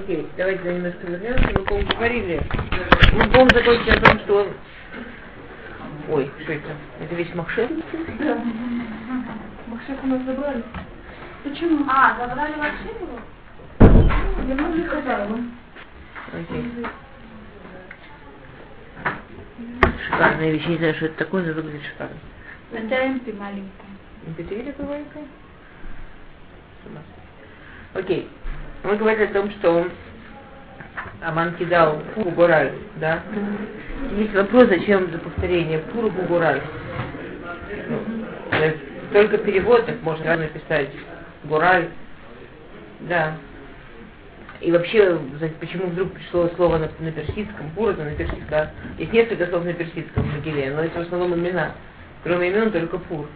Окей, давайте немножко вернемся. Мы, по говорили. Мы, по закончили о том, что он... Ой, что это? Это весь Махшев? Да. Махшев у нас забрали. Почему? А, забрали вообще его? Вернули хозяева. Окей. Шикарная вещь. Не знаю, что это такое, но выглядит шикарно. Это МП маленькая. МП3 такой маленькая? Окей. Мы говорили о том, что Аман кидал фуру Гураль, да? Есть вопрос, зачем за повторение фуру Гураль? Ну, только перевод, так можно рано писать Гураль. Да. И вообще, почему вдруг пришло слово на, на персидском, пура на персидском, да? Есть несколько слов на персидском в Могиле, но это в основном имена. Кроме имен только пур.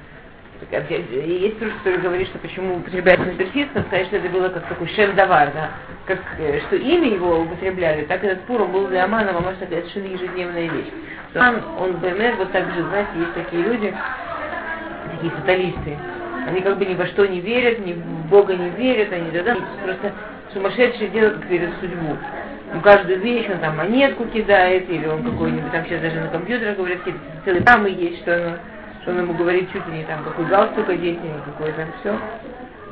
Есть тоже, который говорит, что почему употребляется на персидском, сказать, что это было как такой шендавар, да, как, э, что имя его употребляли, так этот пур, он был для Амана, может такая совершенно ежедневная вещь. Аман, он БМР вот так жил, знаете, есть такие люди, такие фаталисты, они как бы ни во что не верят, ни в Бога не верят, они да, просто сумасшедшие делают, в судьбу. Ну, каждую вещь он там монетку кидает, или он какой-нибудь, там сейчас даже на компьютерах говорят, целые рамы есть, что оно что он ему говорит чуть ли не там, какой галстук одеть, какой там все.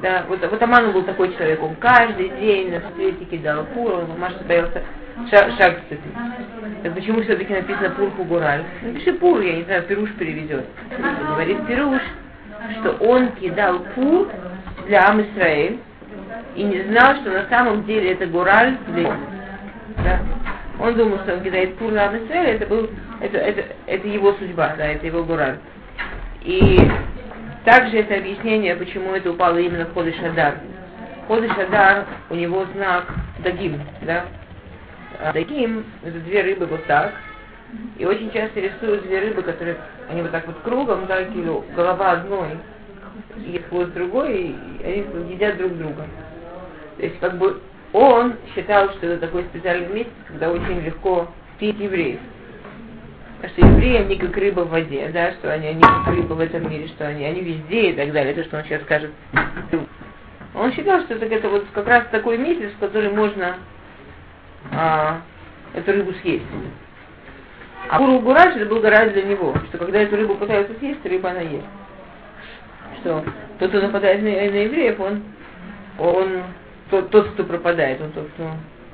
Да, вот, вот Аман был такой человек, он каждый день на свете кидал фур, он Маша боялся шаг, шаг ступить. Так почему все-таки написано пур фугураль? Напиши пур, я не знаю, Пируш переведет. Говорит Пируш, что он кидал пур для Ам и не знал, что на самом деле это гураль для да? Он думал, что он кидает пур на Ам это, был, это, это, это его судьба, да, это его гураль. И также это объяснение, почему это упало именно в Ходыш Адар. Ходыш Адар, у него знак Дагим, да? А Дагим – это две рыбы вот так. И очень часто рисуют две рыбы, которые, они вот так вот кругом, да, или голова одной, и хвост другой, и они едят друг друга. То есть как бы он считал, что это такой специальный месяц, когда очень легко пить евреев что евреи, они как рыба в воде, да, что они, они как рыба в этом мире, что они, они везде и так далее, то, что он сейчас скажет. Он считал, что это, это вот как раз такой месяц, в который можно а, эту рыбу съесть. А Пуру Гураж это был гараж для него, что когда эту рыбу пытаются съесть, рыба она ест. Что тот, кто нападает на, на евреев, он, он тот, тот, кто пропадает, он тот, кто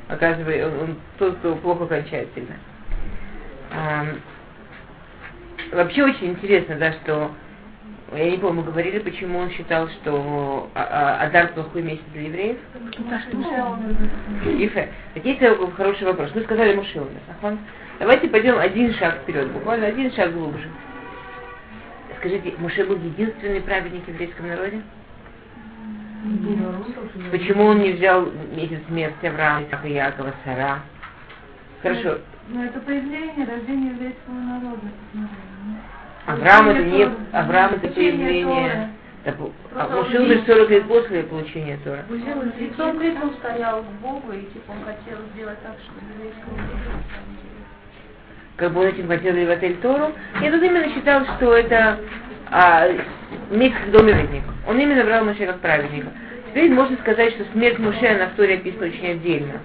оказывает, он, он тот, кто плохо кончает сильно. Вообще очень интересно, да, что я не помню, мы говорили, почему он считал, что а, а, Адар плохой месяц для евреев? Ифе. Так есть хороший вопрос. Мы сказали Мушилове. Давайте пойдем один шаг вперед, буквально один шаг глубже. Скажите, Муше был единственный праведник в еврейском народе? Почему он не взял месяц смерти Авраама, Якова, Сара? Хорошо. Но это появление, рождение еврейского народа. Авраам это не Авраам это появление. А Мушил лишь 40 лет после получения Тора. Лицом к лицу стоял к Богу, и типа он хотел сделать так, чтобы еврейского как бы он этим хотел Леватель Тору. Я тут именно считал, что это а, месяц до праведник. Он именно брал Моше как праведника. Теперь можно сказать, что смерть Моше, она в Торе описана очень отдельно.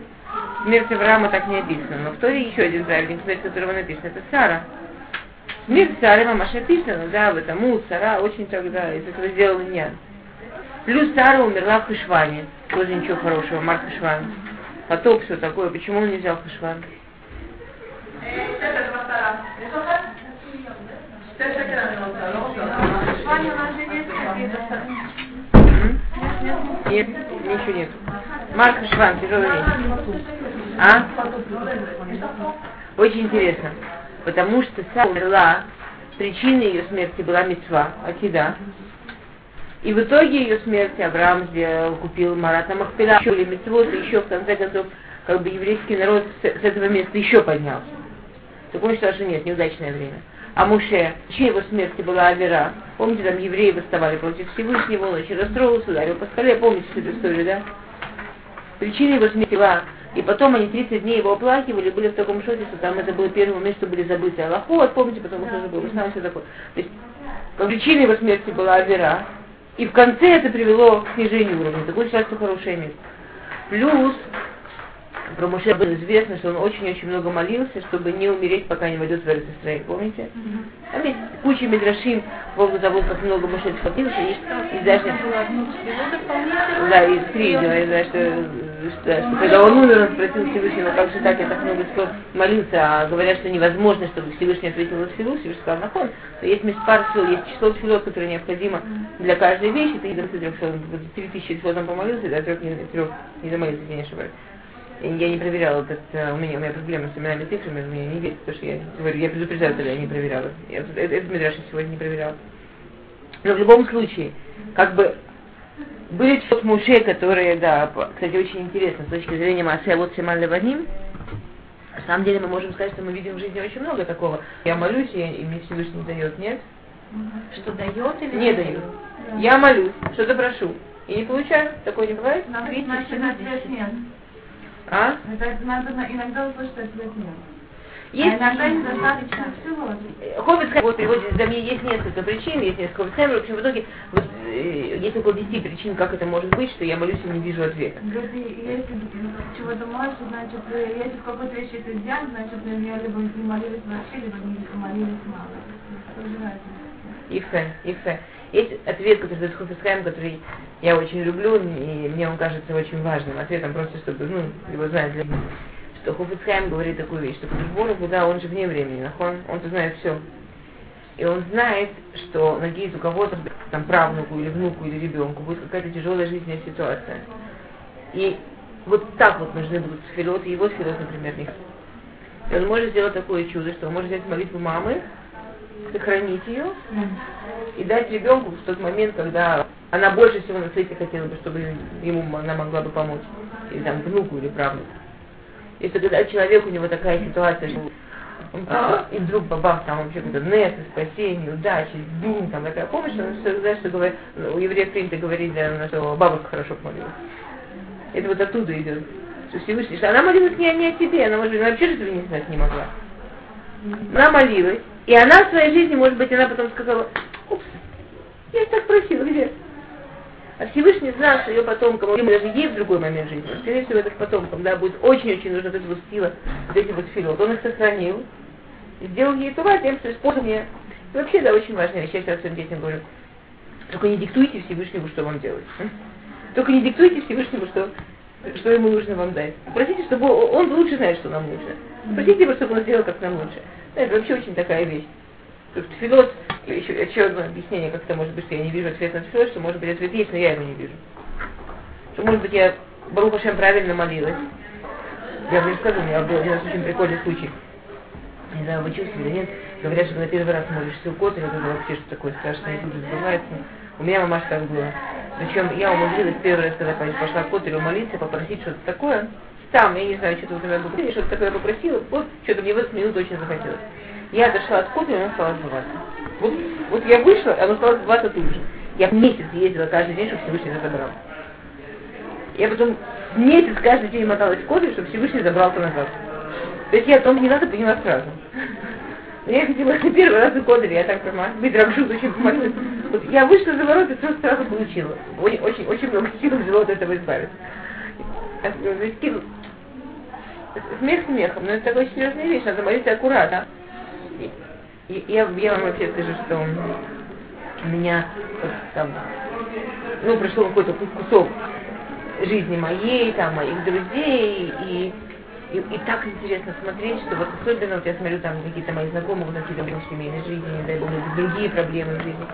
Смерть Авраама так не описана, но в Торе еще один праведник, смерть которого написано, это Сара. Смерть Сары мамаш описана, да, в этом Сара очень тогда из этого сделал Иньян. Плюс Сара умерла в Хашване. Тоже ничего хорошего, Марк Хашван. Потоп, все такое. Почему он не взял Хашван? Нет, ничего нет. Марк Шван, тяжелый. А? Очень интересно. Потому что Сара умерла, причиной ее смерти была мецва, Акида. И в итоге ее смерти Авраам сделал, купил Марата Махпила, еще или мецвод, и еще в конце концов, как бы еврейский народ с, с этого места еще поднялся. Так он считал, что нет, неудачное время. А Муше, чьей его смерти была Авера, помните, там евреи восставали против Всевышнего, он очень расстроился, ударил по столе, помните эту историю, да? Причина его смерти была и потом они 30 дней его оплакивали, были в таком шоке, что там это было первое место, были забыты Аллахот, помните, потому что уже было, в все такое. То есть, причиной его смерти была Авера, и в конце это привело к снижению уровня. Такое счастье хорошее место. Плюс Про Моше было известно, что он очень-очень много молился, чтобы не умереть, пока не войдет в Израиль. Помните? Там есть куча мидрашим по поводу того, как много Моше схватился. Есть, и даже... Да, и три, да, да, что, что, что когда он умер, он спросил Всевышнего, как же так, я так много часов молился, а говорят, что невозможно, чтобы Всевышний ответил на Сфилу, Всевышний сказал, на хон, то есть пар сил, есть число Сфилот, которое необходимо для каждой вещи, ты не что он три тысячи часов там помолился, да, трех не, трех не замолился, если не ошибаюсь. Я не проверяла этот, э, у меня, у меня проблемы с именами цифрами, у меня не верит, потому что я говорю, я предупреждаю, я не проверяла. Я, этот, Мидраш сегодня не проверяла. Но в любом случае, как бы были тот мужей, которые, да, кстати, очень интересно с точки зрения Маасе, вот Семаль Леваним, на самом деле мы можем сказать, что мы видим в жизни очень много такого. Я молюсь, и, и мне Всевышний дает, нет? Что дает или не дает? Я молюсь, что-то прошу. И не получаю. Такое не бывает? Надо, значит, нет. А? Это надо иногда услышать ответ нет. Есть... А иногда недостаточно всего. Хоббит вот для меня есть несколько причин, есть несколько Хоббит в общем, в итоге вот, э, есть около 10 причин, как это может быть, что я молюсь и не вижу ответа. Если, если чего-то молишься, значит, э, если в какой-то вещи это сделать, значит, на нее либо не молились вообще, либо не молились мало. Ифе, Ифе. Есть ответ, который дает Хофисхайм, который я очень люблю, и мне он кажется очень важным. Ответом просто, чтобы, ну, его знать для что Хофицхайм говорит такую вещь, что Кудышбороху, да, он же вне времени, он, он-то знает все. И он знает, что надеюсь, у кого-то, там, правнуку или внуку или ребенку будет какая-то тяжелая жизненная ситуация. И вот так вот нужны будут сферот, его сферот, например, них. И он может сделать такое чудо, что он может взять молитву мамы, сохранить ее и дать ребенку в тот момент, когда она больше всего на свете хотела бы, чтобы ему она могла бы помочь. Или там внуку или правнуку. Если когда человек, у него такая ситуация, что а, и вдруг бабах, там вообще какой-то нес, спасение, удачи, бум, там такая помощь, он что, знаешь, что говорит, ну, у евреев принято говорить, да, что бабушка хорошо помолилась. Это вот оттуда идет. Что Всевышний, что она молилась не, не о тебе, она, может быть, вообще этого не знать не могла. Она молилась, и она в своей жизни, может быть, она потом сказала, упс, я так просила, где? А Всевышний знал, что ее потомкам, ему даже ей в другой момент жизни, скорее всего, этот потомкам, да, будет очень-очень нужна вот эта вот сила, вот эти вот филот. Он их сохранил, сделал ей това тем, что использовал мне. И вообще, да, очень важная вещь, я всегда своим детям говорю. Только не диктуйте Всевышнему, что вам делать. Только не диктуйте Всевышнему, что, что ему нужно вам дать. Просите, чтобы он лучше знает, что нам лучше. Просите его, чтобы он сделал, как нам лучше. Это вообще очень такая вещь. Тут тфилот, еще, еще одно объяснение, как это может быть, что я не вижу ответ на тфилот, что может быть ответ есть, но я его не вижу. Что может быть я Баруха Шем правильно молилась. Я вам скажу, у меня был один очень прикольный случай. Не знаю, вы чувствовали, нет? Говорят, что на первый раз молишься у кота, это вообще что такое страшное, тут же сбывается. У меня мамаш так было. Причем я умудрилась первый раз, когда пошла к Котелю молиться, попросить что-то такое. Там, я не знаю, что-то у меня было, что-то такое попросила, вот, что-то мне в эту минуту очень захотелось. Я отошла от кофе, и она стала сбываться. Вот, вот я вышла, она стала сбываться тут же. Я месяц ездила каждый день, чтобы Всевышний забрал. Я потом месяц каждый день моталась в кофе, чтобы Всевышний забрался назад. То есть я о том не надо поняла сразу. Я хотела первый раз Кодере, я так прямо ракшут очень помогла. Вот я вышла за ворота, все сразу получила. Очень, очень, очень много сил взяла от этого избавиться. Смех смехом, но это такая серьезная вещь, надо молиться аккуратно я, я вам вообще скажу, что у меня там, ну, прошло какой-то кусок жизни моей, там, моих друзей, и, и, и так интересно смотреть, что вот особенно вот я смотрю там какие-то мои знакомые, вот какие-то в семейной жизни, не дай бог, другие проблемы в жизни.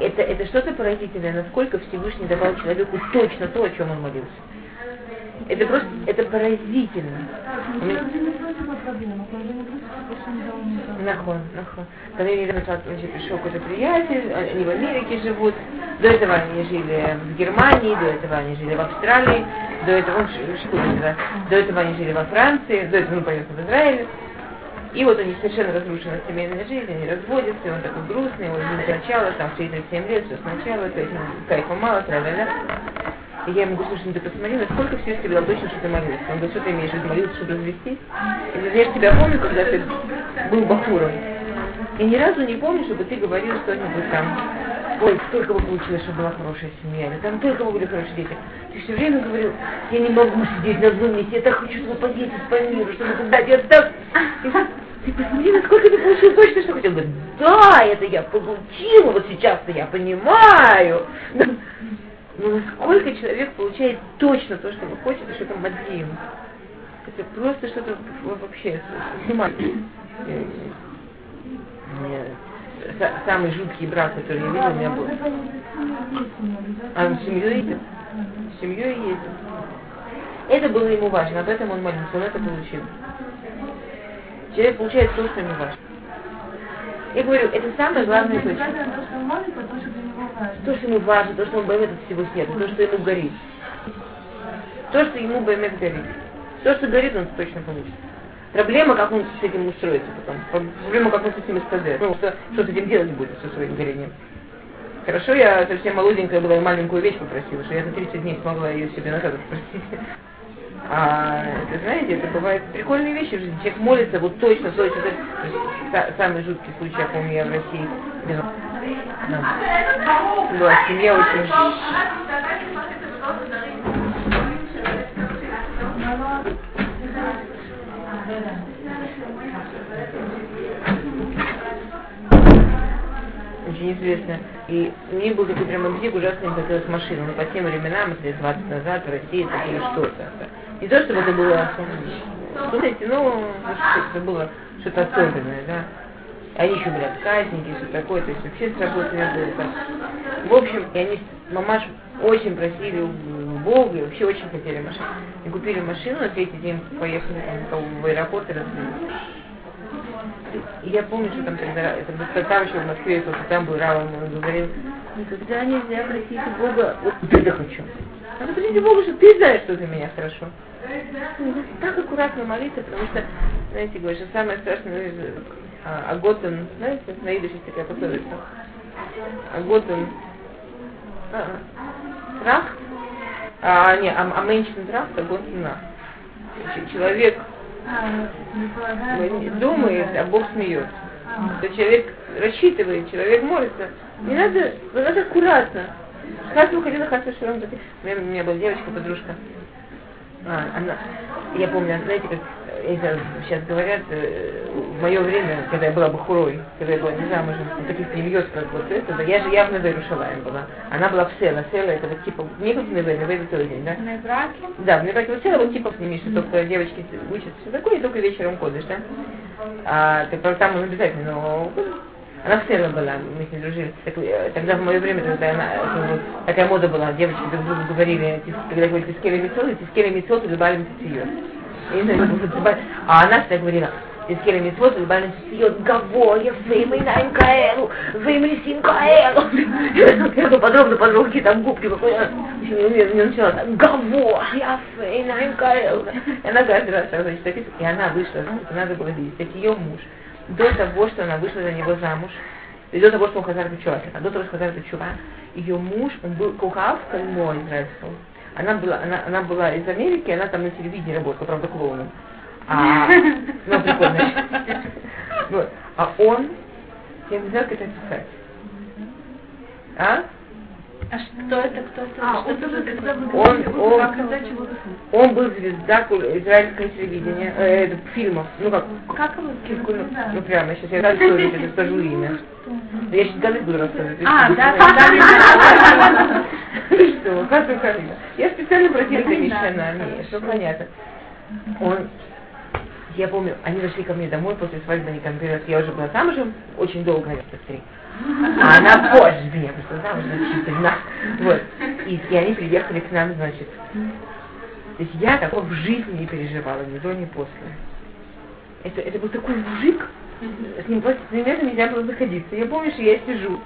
Это, это что-то поразительное, насколько Всевышний давал человеку точно то, о чем он молился. Это просто, это поразительно. Нахон, нахон. Когда я значит, пришел какой-то приятель, они в Америке живут, до этого они жили в Германии, до этого они жили в Австралии, до этого, он да, до этого они жили во Франции, до этого, ну, понятно, в Израиле. И вот у них совершенно разрушена семейная жизнь, они разводятся, и он такой грустный, он сначала, там, 37 лет, все сначала, то есть, ну, кайфа мало, тра-ля-ля. И я ему говорю, слушай, ну ты посмотри, насколько все тебе было точно, что ты молился. Он говорит, что ты имеешь в виду, молился, чтобы развестись? Я же тебя помню, когда ты был бахуром. И ни разу не помню, чтобы ты говорил что-нибудь там ой, только бы получилось, чтобы была хорошая семья, или там только бы были хорошие дети. Ты все время говорил, я не могу сидеть на одном месте, я так хочу, чтобы поездить по миру, чтобы куда я так... Ты посмотри, насколько ты получил точно, что хотел. Говорит, да, это я получила, вот сейчас-то я понимаю. Но насколько человек получает точно то, что он хочет, и что там один. Это просто что-то вообще. Самый жуткий брак, который я видел, у меня был. А с семьей ездил? С семьей ездил. Это было ему важно, об этом он молился, он это получил. Человек получает то, что ему важно. Я говорю, это самое главное точка. То, что ему важно, то, что он баймет от всего света, то, что ему горит. То, что ему баймет горит. То, что горит, он точно получит. Проблема, как он с этим устроится потом. Проблема, как он с этим сказать. Ну, что, что с этим делать будет, со своим горением. Хорошо, я совсем молоденькая была и маленькую вещь попросила, что я за 30 дней смогла ее себе назад спросить. А, это, знаете, это бывает прикольные вещи в жизни. Человек молится вот точно, точно. точно. Самый жуткий случай, я помню, я в России. Была семья очень... очень известно. И мне был такой прям бзик, ужасно не хотелось машину. Но по тем временам, это лет 20 назад, в России это было что-то. Не то, чтобы это было, знаете, ну, это было что-то особенное, да. Они еще были отказники, все такое, то есть вообще с работы не было так. В общем, и они, мамаш очень просили у Бога, и вообще очень хотели машину. И купили машину, на третий день поехали там, в аэропорт и развели. И я помню, что там тогда, это там еще в Москве, только там был Рава, он говорил, никогда нельзя просить у Бога, вот это хочу. Надо просить у Бога, что ты знаешь, что для меня хорошо. Так аккуратно молиться, потому что, знаете, говорю, что самое страшное, а, Аготен, знаете, на идыше такая пословица. Аготен, а, страх, а, не, а, а меньшин страх, Аготен на. Человек думает, а Бог смеется. То человек рассчитывает, человек молится. Не надо, надо аккуратно. Хас выходила, хас шурам. У меня, была девочка-подружка. А, она, я помню, знаете, как это сейчас говорят, э, в мое время, когда я была бахурой, когда я была не замужем, в таких семьёт, как вот это, я же явно в Иерушалаем была. Она была в Села. Села это вот типа, не как Неве, Неве это целый день, да? На браке? Да, мне браке вот Села, вот типа с ними, что только девочки учатся, все такое, и только вечером ходишь, да? А, ты, там он обязательно, но она в Села была, мы с ней дружили. Так, э, тогда в мое время, когда она, вот, такая мода была, девочки друг другу говорили, когда говорили, ты с Келли Мицот, ты с Келли Мицот, и добавили а она всегда говорила, из Келем и Свод, Бальна Сиот Гавоя, Веймейнаем Каэлу, Веймейсим Каэлу. Я говорю, подробно, подробно, какие там губки, какой я еще не умею, не начала. Гавоя, Веймейнаем Каэлу. И она каждый раз так значит, записывает, и она вышла, надо было видеть, это ее муж. До того, что она вышла за него замуж, и до того, что он Хазар Бичува, а до того, что Хазар Бичува, ее муж, он был кухав, как мой, израильского она была, она, она была из Америки, она там на телевидении работала, правда, клоуном. А, ну, прикольно. Вот. А он, я не знаю, как это описать. А? А что это, кто это? А, он тоже тогда он, он, он был звезда израильского телевидения, э, фильмов. Ну как? Как его? Ну, ну прямо сейчас я дальше это скажу имя. Я сейчас газет буду рассказывать. А, да, да, да. Что, как Я специально просила Мишана, что понятно. Он я помню, они зашли ко мне домой после свадьбы, они говорят, я уже была замужем, очень долго, наверное, три. А она позже меня просто замужем, значительно. Вот. И, и они приехали к нам, значит. То есть я такого в жизни не переживала, ни до, ни после. Это, это был такой мужик, с ним просто примерно нельзя было заходиться. Я помню, что я сижу.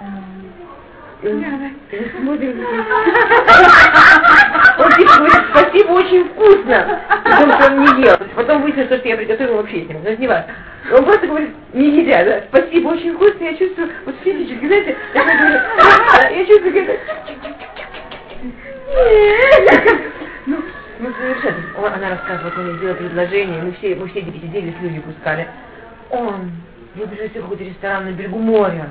Типа говорит, спасибо, очень вкусно. Потому он не ел. Потом выяснилось, что я приготовила вообще с ним. Но это не важно. Он просто говорит, не едят, да, спасибо, очень вкусно, я чувствую, вот физически, знаете, я, говорю, я чувствую, как ну, ну, совершенно. Она рассказывала, он мне сделал предложение, мы все, мы все сидели, слюни пускали. Он, я бежу в какой-то ресторан на берегу моря.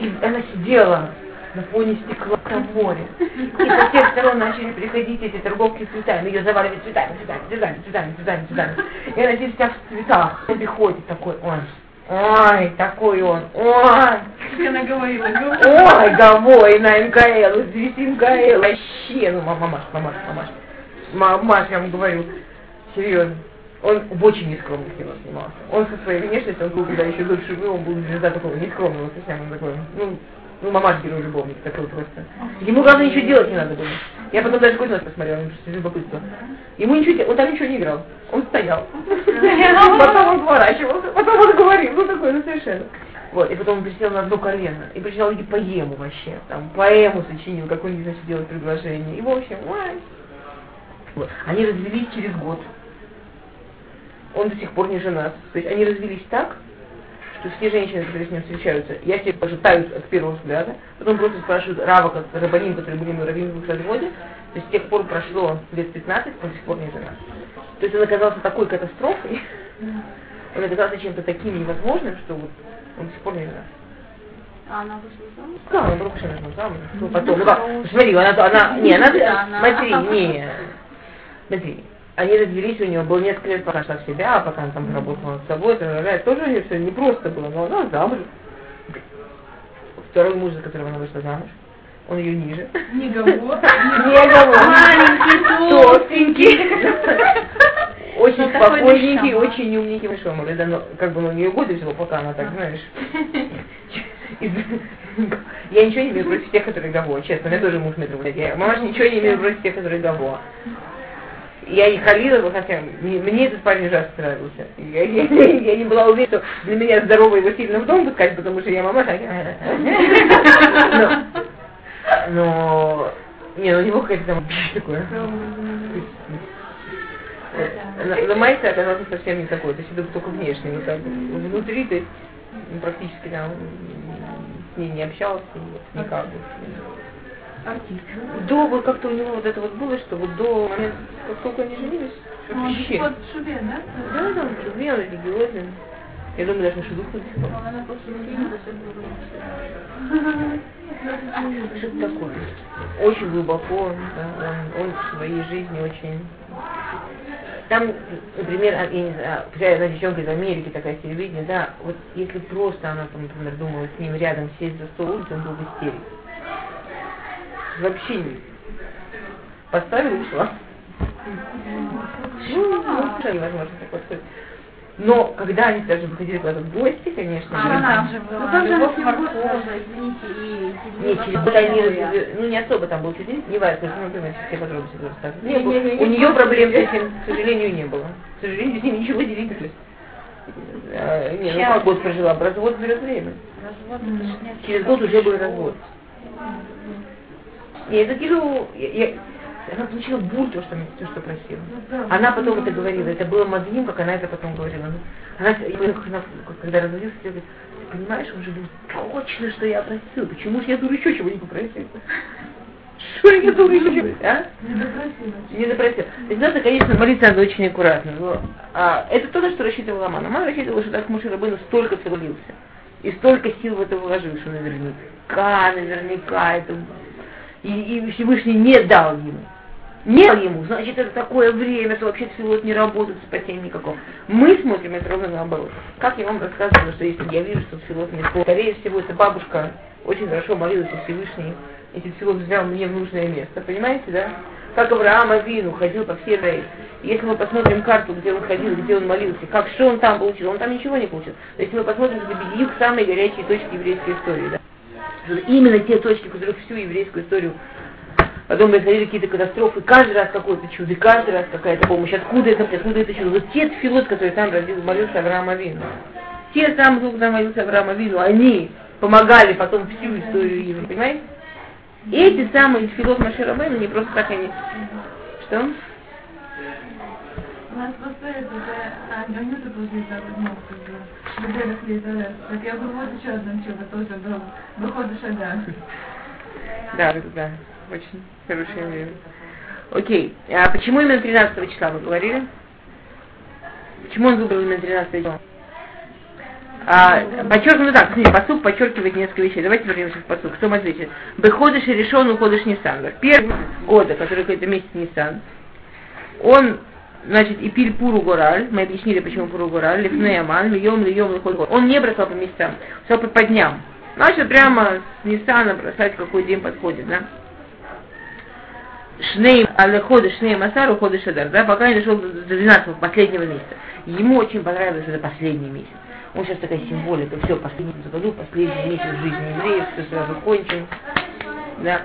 И она сидела на фоне стекла в море. И со всех сторон начали приходить эти торговки цветами. Ее заваливали цветами, цветами, цветами, цветами, цветами, цветами. И она здесь вся в цветах. Он приходит такой, ой, ой, такой он, ой. Как она говорила, Ой, гавой на МКЛ, здесь МКЛ. Вообще, ну, мамаш, мамаш, мамаш. Мамаш, я вам говорю, серьезно. Он в очень нескромных кино снимался. Он со своей внешностью, он был когда еще дольше был, он был звезда такого нескромного, совсем он такой, ну, ну, мамаш герой любовник такой просто. Ему, главное, ничего делать не надо было. Я потом даже кое посмотрела, мне просто любопытство. Ему ничего, он там ничего не играл. Он стоял. Потом он поворачивался, потом он говорил, ну такой, ну совершенно. Вот, и потом он присел на одно колено и прочитал ей поэму вообще, там, поэму сочинил, какой-нибудь, значит, делать предложение. И, в общем. Вот. Они развелись через год он до сих пор не женат. То есть они развелись так, что все женщины, которые с ним встречаются, я себе даже тают от первого взгляда, потом просто спрашивают Рава, как Рабанин, который были на Равиновых разводе, то есть с тех пор прошло лет 15, он до сих пор не женат. То есть он оказался такой катастрофой, он оказался чем-то таким невозможным, что вот он до сих пор не женат. А она вышла замуж? Да, она была совершенно замуж. Ну, потом, ну как, смотри, она, она, не, она, смотри, не, смотри, они развелись, у него было несколько лет, пока шла в себя, а пока она там работала над собой, тоже у нее все непросто было, но она замуж. Второй муж, за которого она вышла замуж, он ее ниже. Не говор. Не говор. Маленький, толстенький. Очень спокойненький, очень умненький большой да, но как бы ну, у нее годы всего, пока она так, знаешь. Я ничего не имею против тех, которые гаво, честно, у меня тоже муж метр Я, мамаш, ничего не имею против тех, которые гаво. Я и халила, хотя мне, мне этот парень ужасно нравился. Я, я, я не была уверена, что для меня здорово его сильно в дом пускать, потому что я мама но, но не, ну у него какая-то там такое. На, Майсе оказался совсем не такой, то есть это только внешне, вот так внутри, то есть практически там с ней не общался, никак артист. До вот как-то у него вот это вот было, что вот до момента, как только они женились, что вообще. Вот Шубе, да? Да, да, он Шубе, он религиозный. Я думаю, даже на до сих пор. Что-то такое. Очень глубоко, да, он, он в своей жизни очень... Там, например, я не знаю, одна девчонка из Америки, такая телевидение, да, вот если просто она, там, например, думала с ним рядом сесть за стол, он был в истерике вообще не. Поставила ушла. Ну, невозможно так подходить. Но когда они даже выходили куда-то в гости, конечно, а, там же была. Ну, там же любовь извините, и... Нет, через год они, ну не особо там был чудес, не важно, ну, например, все подробности. Не, не, не, У нее проблем с этим, к сожалению, не было. К сожалению, с ним ничего не видели. А, не, ну как год прожила, развод берет время. Развод, Через год уже был развод. И это Киру, я, я, она получила бурь, то, что, то, что просила. Она потом это говорила, это было мозгим, как она это потом говорила. Она, она когда разводилась, говорит, ты понимаешь, он же был точно, что я просила, почему же я дура еще чего не попросила? Что я дура еще а? Не запросила. Не запросила. Надо, конечно, молиться надо очень аккуратно. Но, а, это то, на что рассчитывала Аман. Аман рассчитывала, что так Муше Рабыну столько всего И столько сил в это вложил, что наверняка, наверняка это и, и Всевышний не дал ему. Не дал ему, значит, это такое время, что вообще всего не работает спасения никакого. Мы смотрим это ровно наоборот. Как я вам рассказывала, что если я вижу, что Всеволод не исполнил, скорее всего, эта бабушка очень хорошо молилась Всевышний, если Всеволод взял мне в нужное место, понимаете, да? Как Авраам Авину ходил по всей Израиле. Если мы посмотрим карту, где он ходил, где он молился, как что он там получил, он там ничего не получил. Если мы посмотрим, где Бедиюк самые горячие точки еврейской истории, да? Именно те точки, которые всю еврейскую историю потом происходили какие-то катастрофы, каждый раз какое-то чудо, и каждый раз какая-то помощь. Откуда это, откуда это чудо? Вот те филот, которые там родил, молился Авраам Авину. Те самые, кто там молился Авраам Авину, они помогали потом всю историю евреев, понимаете? Эти самые филот Маширабейна не просто так они... Что? У нас просто это уже Анюта тоже летала, ну, как бы, в отелях летала. Так я говорю, вот еще одна чудо тоже было, выходу шага. Да, да, очень хорошее время. Окей, а почему именно 13 числа вы говорили? Почему он выбрал именно 13 числа? А, подчеркну так, смотри, посук подчеркивает несколько вещей. Давайте вернемся к посук. Кто ответит? и решен, уходишь Ниссан. Первый года, который какой-то месяц Ниссан, он значит, и пиль пуру гораль, мы объяснили, почему пуру гораль, лифнеяман, льем, льем, лихот Он не бросал по местам, бросал по дням. Начал прямо с Ниссана бросать, какой день подходит, да? Шней, але ходы Шней Масар, уходы Шадар, да, пока не дошел до 12 последнего месяца. Ему очень понравилось это последний месяц. Он сейчас такая символика, все, последний году, последний месяц жизни евреев, все сразу кончим. Да.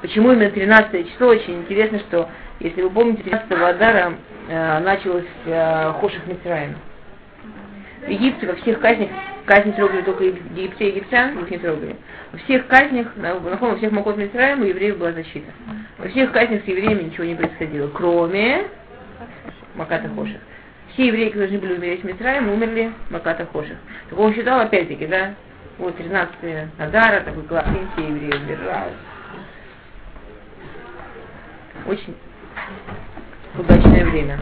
Почему именно 13 число? Очень интересно, что, если вы помните, 13 Адара началось э, Хоших Митраем. В Египте во всех казнях, казни трогали только египтян, египтян, их не трогали. Во всех казнях, на, на всех Макот Митраем у евреев была защита. Во всех казнях с евреями ничего не происходило, кроме Маката Хоших все евреи, которые должны были умереть в Митраем, умерли Маката Хоших. Так он считал, опять-таки, да, вот 13 Адара, такой классный, все евреи умирают. Очень удачное время.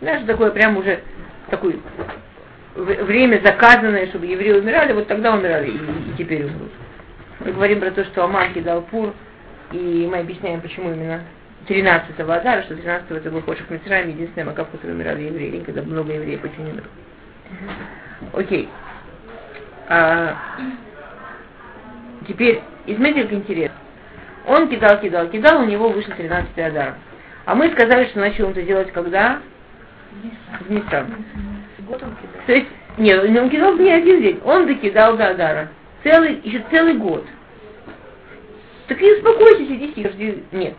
Знаешь, такое прям уже такое время заказанное, чтобы евреи умирали, вот тогда умирали и, и теперь умрут. Мы говорим про то, что Аман кидал пур, и мы объясняем, почему именно 13-го Адара, что 13-го это был Хошек Митраем, единственная Мака, в которой умирали евреи, когда много евреев очень умерло. Окей. А, теперь, измените как интересно. Он кидал, кидал, кидал, у него вышел 13-й Адар. А мы сказали, что начал он это делать когда? В Нисан. То есть, нет, он кидал не один день, он докидал до Адара. Целый, еще целый год. Так и успокойся, сиди, жди. Нет.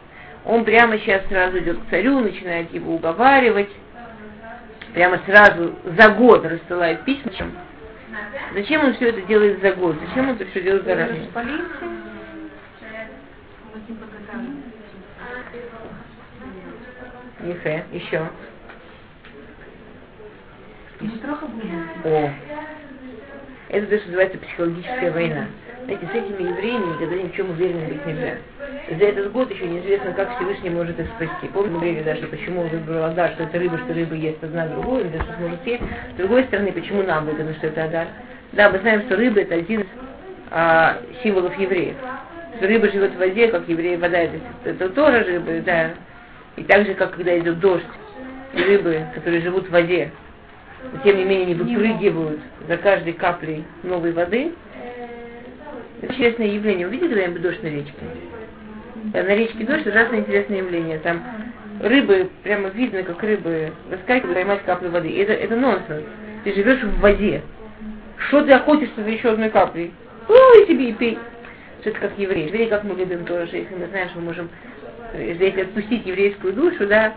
Он прямо сейчас сразу идет к царю, начинает его уговаривать, прямо сразу за год рассылает письма. Зачем он все это делает за год? Зачем он это все делает заранее? Ефе, еще. О, это то, что называется психологическая война. Знаете, с этими евреями никогда ни в чем уверенным быть нельзя. За этот год еще неизвестно, как Всевышний может их спасти. Помните, говорили даже, почему он выбрал Адар, что это рыба, что рыба ест одна другую, да что сможет все. С другой стороны, почему нам выгодно, что это Адар? Да, мы знаем, что рыба это один из а, символов евреев. Рыба живет в воде, как евреи вода, это, это тоже рыбы, да. И так же, как когда идет дождь, и рыбы, которые живут в воде, но тем не менее не выпрыгивают за каждой каплей новой воды, это интересное явление. Вы видели когда-нибудь дождь на речке? Да, на речке дождь ужасно интересное явление. Там рыбы, прямо видно, как рыбы выскакивают, поймать каплю воды. И это, это нонсенс. Ты живешь в воде. Что ты охотишься за еще одной каплей? Ой, тебе и пей. Что это как евреи. Евреи, как мы любим тоже, если мы знаем, что мы можем, если отпустить еврейскую душу, да,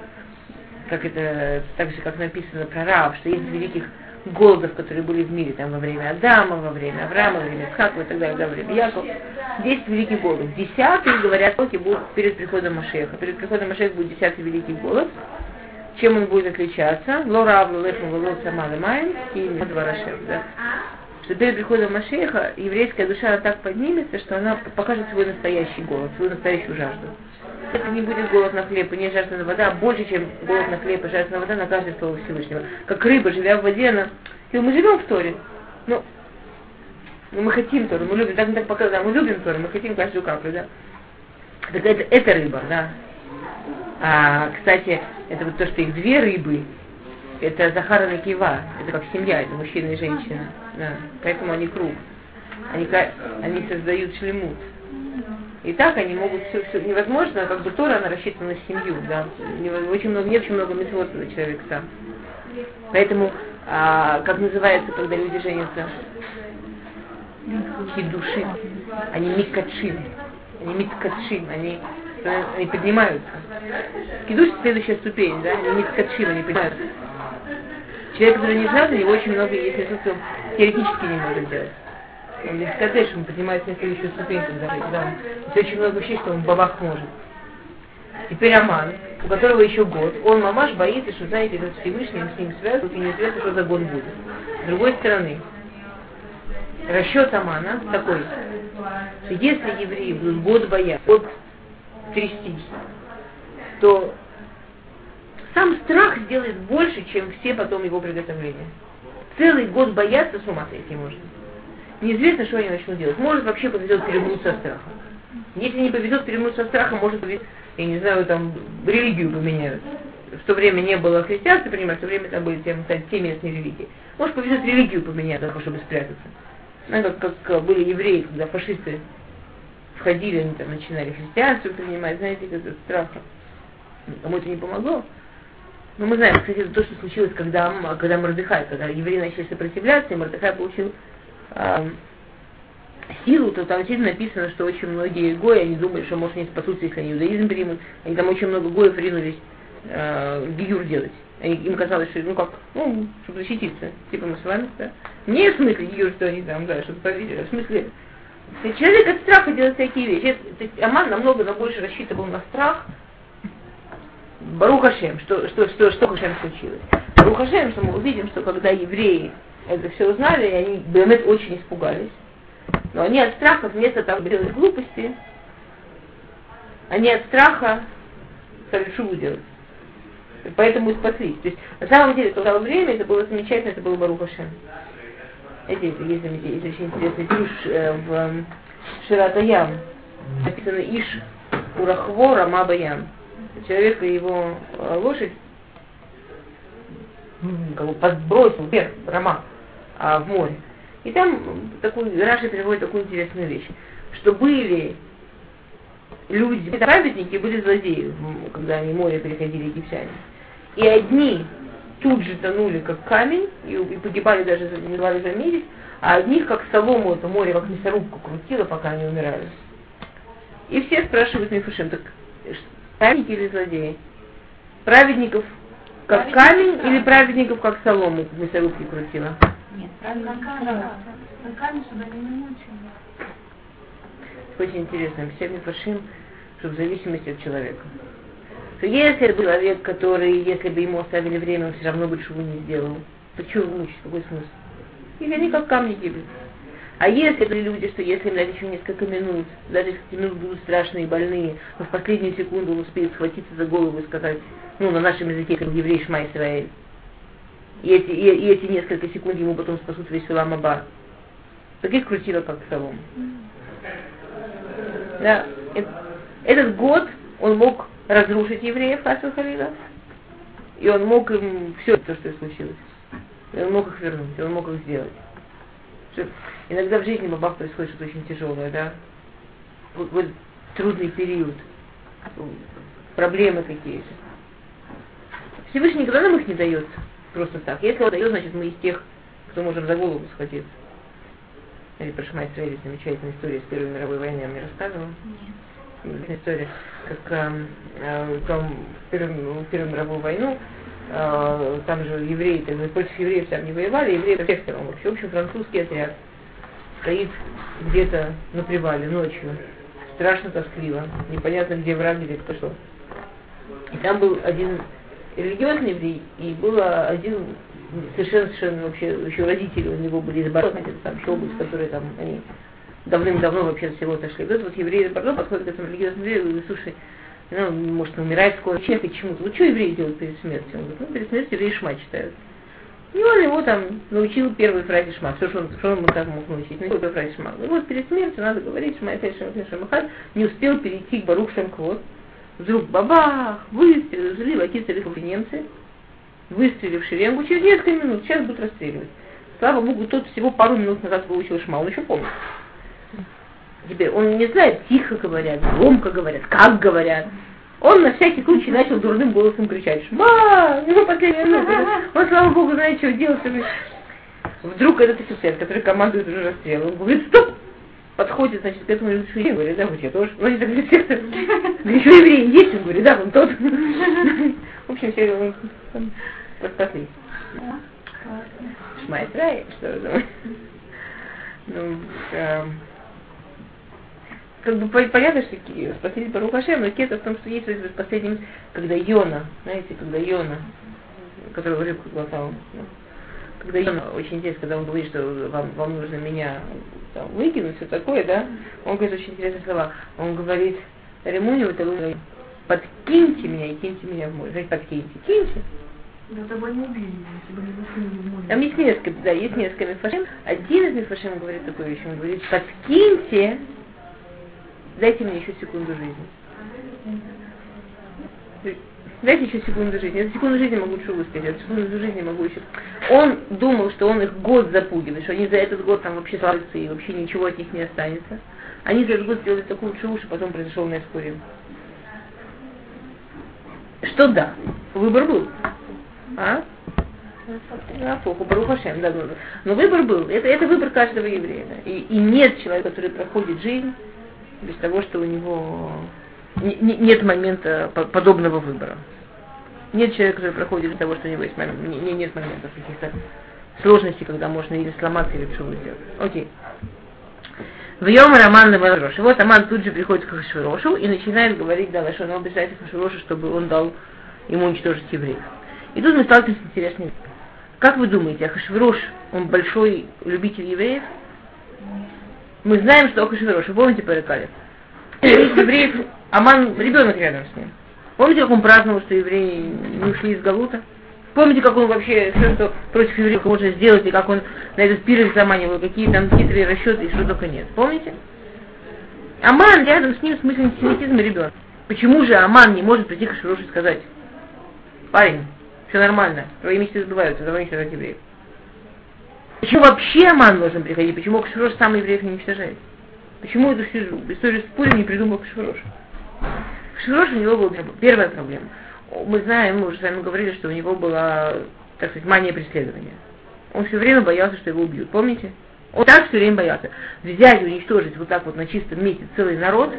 как это, так же, как написано про Рав, что есть великих голодов, которые были в мире там во время Адама, во время Авраама, во время Исхака и так далее, да, во время Якова. Десять великих голодов. Десятый, говорят, толки будут перед приходом Машеха. Перед приходом Машеха будет десятый великий голод. Чем он будет отличаться? Лора Авлу Лехма Волод Самада Майм и Дварашев, да. Что перед приходом Машеха еврейская душа так поднимется, что она покажет свой настоящий голод, свою настоящую жажду. Это не будет голод на хлеб и не жажда на вода, а больше, чем голод на хлеб и жажда на вода на каждое слово Всевышнего. Как рыба, живя в воде, она... И мы живем в Торе. Ну, ну, мы хотим Тору, мы любим, так мы так показываем, мы любим Тору, мы хотим каждую каплю, да. Так это, это рыба, да. А, кстати, это вот то, что их две рыбы, это Захара и Кива, это как семья, это мужчина и женщина. Да. Поэтому они круг. Они, они создают шлемут. И так они могут все, все невозможно, как бы Тора, она рассчитана на семью, да. Очень много, не очень много митцвот человек сам. Поэтому, а, как называется, когда люди женятся? Хидушим. Они миккачим. Они миккачим. Они, они поднимаются. Кидуш следующая ступень, да? Они миккачим, они поднимаются. Человек, который не знает, у него очень много есть ресурсов, теоретически не может делать. Он не сказать, что он поднимается на следующую ступеньку да. Есть очень много вещей, что он бабах может. Теперь Аман, у которого еще год, он мамаш боится, что, знаете, этот Всевышний с ним связывает, и неизвестно, что за год будет. С другой стороны, расчет Амана такой, что если евреи будут год бояться, год трястись, то сам страх сделает больше, чем все потом его приготовления. целый год бояться с ума сойти можно. Неизвестно, что они начнут делать. Может вообще повезет перемнуть со страхом. Если не повезет перемнуть со страхом, может повезет, я не знаю, там религию поменяют. В то время не было христианства, понимаешь, в то время там были те, те местные религии. Может повезет религию поменять, только чтобы спрятаться. Ну, как, как были евреи, когда фашисты входили, они там начинали христианство принимать, знаете, как это страха. Кому это не помогло. Но мы знаем, кстати, это то, что случилось, когда, когда Мордыхай, когда евреи начали сопротивляться, и Мордыхай получил э, силу, то там действительно написано, что очень многие гои, они думали, что, может, они спасутся, если они иудаизм примут. Они там очень много гоев ринулись э, гиюр делать. Они, им казалось, что, ну как, ну, чтобы защититься. Типа вами, да. Не в смысле гиюр, что они там, да, чтобы поверили, а в смысле Человек от страха делает всякие вещи. Аман намного на больше рассчитывал на страх, Барухашем, что, что, что, что Хашем случилось? Барухашем, что мы увидим, что когда евреи это все узнали, они Бемет очень испугались. Но они от страха вместо того, делать глупости, они от страха стали шубу делать. Поэтому и спаслись. То есть, на самом деле, то время это было замечательно, это было Барухашем. Эти, есть, есть, есть очень интересный друж э, в э, Ширатаям. Написано Иш Урахвора Мабаям человек и его э, лошадь как бы подбросил вверх Рома а, в море. И там такой, Раши переводит такую интересную вещь, что были люди, праведники были злодеи, когда они море переходили египтяне. И одни тут же тонули как камень и, и погибали даже, не звали заметить, а одних как солому это море, как мясорубку крутило, пока они умирали. И все спрашивают Мифушим, так Праведники или злодеи? Праведников как камень или праведников как солому в мясорубке крутила? Нет, праведников как камень, чтобы они не мучили. Очень интересно. Не фашим, что в зависимости от человека. Что если это человек, который, если бы ему оставили время, он все равно бы шубу не сделал, то что мучить, какой смысл? Или они как камни гибнут. А если это люди, что если им дать еще несколько минут, даже эти минуты будут страшные и больные, но в последнюю секунду он успеет схватиться за голову и сказать, ну, на нашем языке, как еврей Шма Исраэль. И эти, и, и эти несколько секунд ему потом спасут весь Улам Аба. Таких крутило, как Солом. Да. Этот год он мог разрушить евреев Хасу Халида, и он мог им все то, что случилось. И он мог их вернуть, он мог их сделать. Иногда в жизни бабах происходит что-то очень тяжелое, да? Вот, вот трудный период, проблемы какие-то. Всевышний никогда нам их не дает просто так. Если он дает, значит мы из тех, кто можем за голову схватиться. Или про Шмай Израиля замечательная история с Первой мировой войны, я мне рассказывала. Нет. История, как э, э, там, в Первую, Первую мировую войну э, там же евреи, против евреев там не воевали, евреи всех сторон. Вообще, в общем, французский отряд стоит где-то на привале ночью, страшно тоскливо, непонятно где враг, где кто что. И там был один религиозный еврей, и было один совершенно, совершенно вообще, еще родители у него были из Бордо, там Шобус, которые там, они давным-давно вообще всего сошли. Вот, вот евреи из Бордо подходят к этому религиозному еврею и говорят, слушай, ну, может, умирает скоро, человек чему-то. Ну, что евреи делают перед смертью? Он говорит, ну, перед смертью евреи шма читают. И он его там научил первой фразе шма. Все, что он, что он так мог научить. Ну, первой фразе шма. И вот перед смертью надо говорить шма, это шма, шма, Не успел перейти к Барух Шемквот. Вдруг бабах, выстрелы, взяли лакисты немцы, выстрелили в шеренгу, через несколько минут, сейчас будут расстреливать. Слава Богу, тот всего пару минут назад выучил шма, он еще помнит. Теперь он не знает, тихо говорят, громко говорят, как говорят. Он на всякий случай начал дурным голосом кричать «Шма!» Его последняя минута. Он, слава богу, знает, что делать. Вдруг этот офицер, который командует уже расстрелом, он говорит «Стоп!» Подходит, значит, к этому еврею, говорит, да, вот я тоже. Ну, они так все, еще евреи есть, он говорит, да, он тот. В общем, все он спаслись. Шма Исраиль, что же Ну, как бы понятно, что спаситель Барух Хашем, но кета в том, что есть в последнем, когда Йона, знаете, когда Йона, который рыбку глотал, когда Йона, очень интересно, когда он говорит, что вам, вам нужно меня там, выкинуть, все такое, да, он говорит очень интересные слова. Он говорит, Ремуню, это вы подкиньте меня и киньте меня в море. Знаете, подкиньте, киньте. Да тобой не убили, если бы не засунули в море. Там есть несколько, да, есть несколько мифашим. Один из мифашим говорит такую вещь, он говорит, подкиньте, дайте мне еще секунду жизни. Дайте еще секунду жизни. За секунду жизни могу чуву сказать, за секунду жизни могу еще. Он думал, что он их год запугивает, что они за этот год там вообще славятся и вообще ничего от них не останется. Они за этот год сделали такую чуву, что потом произошел Нескурим. Что да, выбор был. А? Апоху, Барухашем, да, да. Но выбор был. Это, это выбор каждого еврея. И, и нет человека, который проходит жизнь без того, что у него не, не, нет момента подобного выбора. Нет человека, который проходит без того, что у него есть момент, не, нет моментов каких-то сложностей, когда можно или сломаться, или что сделать. Окей. В Йом Роман Леварош. И вот Аман тут же приходит к Хашвирошу и начинает говорить да, что он обещает Хашвирошу, чтобы он дал ему уничтожить евреев. И тут мы сталкиваемся с интересным. Как вы думаете, Ахашвирош, он большой любитель евреев? Мы знаем, что Ахашвирош, вы помните Паракалев? евреев, Аман, ребенок рядом с ним. Помните, как он праздновал, что евреи не ушли из Галута? Помните, как он вообще все, что против евреев может сделать, и как он на этот пир их заманивал, какие там хитрые расчеты и что только нет. Помните? Аман рядом с ним в смысле антисемитизма ребенок. Почему же Аман не может прийти к Широшу и сказать, парень, все нормально, твои мечты сбываются, давай уничтожать евреев. Почему вообще Аман должен приходить? Почему Кшурош сам евреев не уничтожает? Почему эту всю историю с Пурим не придумал Кшурош? Кшурош у него была первая проблема. Мы знаем, мы уже с вами говорили, что у него была, так сказать, мания преследования. Он все время боялся, что его убьют. Помните? Он так все время боялся. Взять и уничтожить вот так вот на чистом месте целый народ,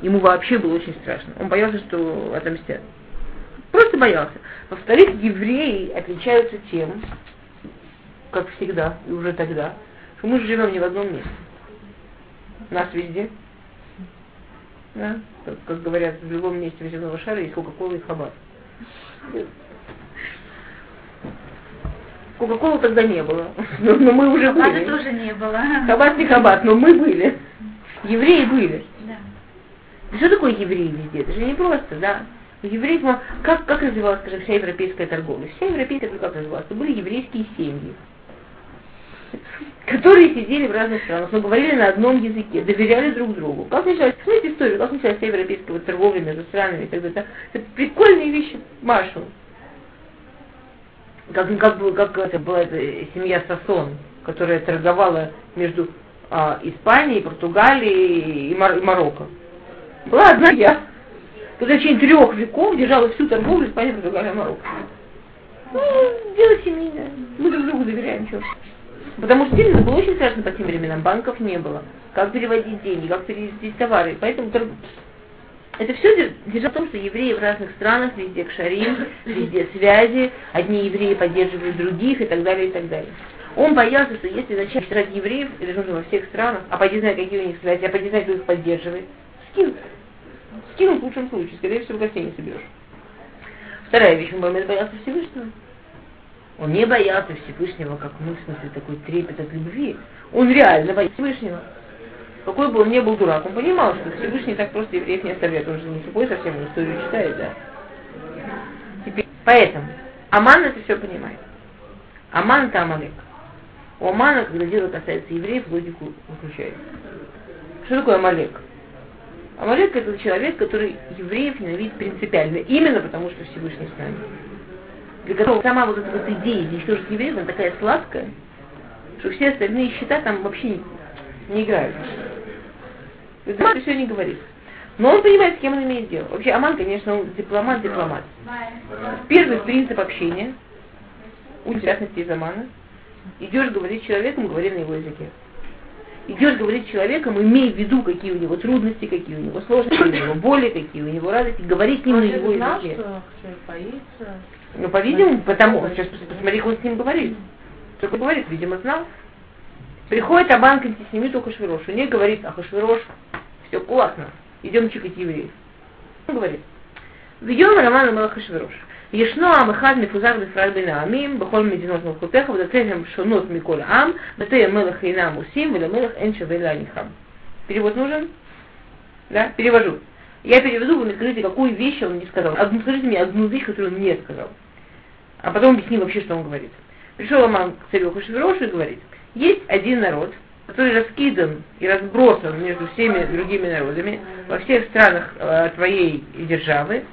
ему вообще было очень страшно. Он боялся, что отомстят. Просто боялся. Во-вторых, евреи отличаются тем, как всегда, и уже тогда, что мы живем не в одном месте. Нас везде. Да? Как, как говорят, в любом месте земного шара есть Кока-Кола и Хабар. Кока-колы тогда не было. Но, но мы уже Хабата были. тоже не было. Хабат не хабат, но мы были. Евреи были. Да. Что такое евреи везде? Это же не просто, да. У евреев, как, как развивалась, скажем, вся европейская торговля? Вся европейская как развивалась? Это были еврейские семьи, которые сидели в разных странах, но говорили на одном языке, доверяли друг другу. Как началась, знаете историю, как началась вся европейская торговля между странами и так далее. Это прикольные вещи, Машу. Как, как, был, как это была эта семья Сасон, которая торговала между а, Испанией, Португалией и, Мар- и Марокко. Была одна я когда в течение трех веков держала всю торговлю Испания, Португалия, Марокко. Ну, дело семейное. Мы друг другу доверяем, что. Потому что действительно было очень страшно по тем временам, банков не было. Как переводить деньги, как перевести товары. Поэтому это все держало в том, что евреи в разных странах, везде кшарим, везде связи, одни евреи поддерживают других и так далее, и так далее. Он боялся, что если начать считать евреев, это нужно во всех странах, а пойди знать, какие у них связи, а пойди знать, кто их поддерживает, скинут. Скинул в лучшем случае, скорее всего, гостей не соберешь. Вторая вещь, он боялся Всевышнего. Он не боялся Всевышнего, как мы, в смысле, такой трепет от любви. Он реально боялся Всевышнего. Какой бы он ни был дурак, он понимал, что Всевышний так просто евреев не оставляет. Он же не тупой совсем, он историю читает, да. Теперь, поэтому Аман это все понимает. Аман это Амалек. У Амана, когда дело касается евреев, логику выключает. Что такое Амалек? Амалек это человек, который евреев ненавидит принципиально, именно потому что Всевышний с нами. Для которого сама вот эта вот идея уничтожить евреев, она такая сладкая, что все остальные счета там вообще не, играют. Аман все не говорит. Но он понимает, с кем он имеет дело. Вообще Аман, конечно, он дипломат, дипломат. Первый принцип общения, у частности из Амана, идешь говорить с человеком, говори на его языке идешь говорить с человеком, имея в виду, какие у него трудности, какие у него сложности, какие у него боли, какие у него радости, говорить с ним на его языке. Что, боится. Ну, по-видимому, потому, сейчас посмотри, как он с ним говорит. Что он говорит, видимо, знал. Приходит Абан к антисемиту Хашвирошу, не говорит, а Хашвирош, все классно, идем чикать евреев. Он говорит, ведем роман Малахашвирош. ישנו עם אחד מפוזר בפרט בין העמים, בכל מדינות מלכותיך, ודתיהם שונות מכל עם, בתי המלך אינם עושים, ולמלך אין שווה להניחם. Перевод нужен? Да? Перевожу. Я переведу, вы мне скажите, какую вещь он не сказал. Одну, скажите мне одну вещь, которую он не сказал. а потом объяснил вообще, что он говорит. Пришел Аман к царю Хашвирошу и говорит, есть один народ, который раскидан и разбросан между всеми другими народами во всех странах э, твоей державы.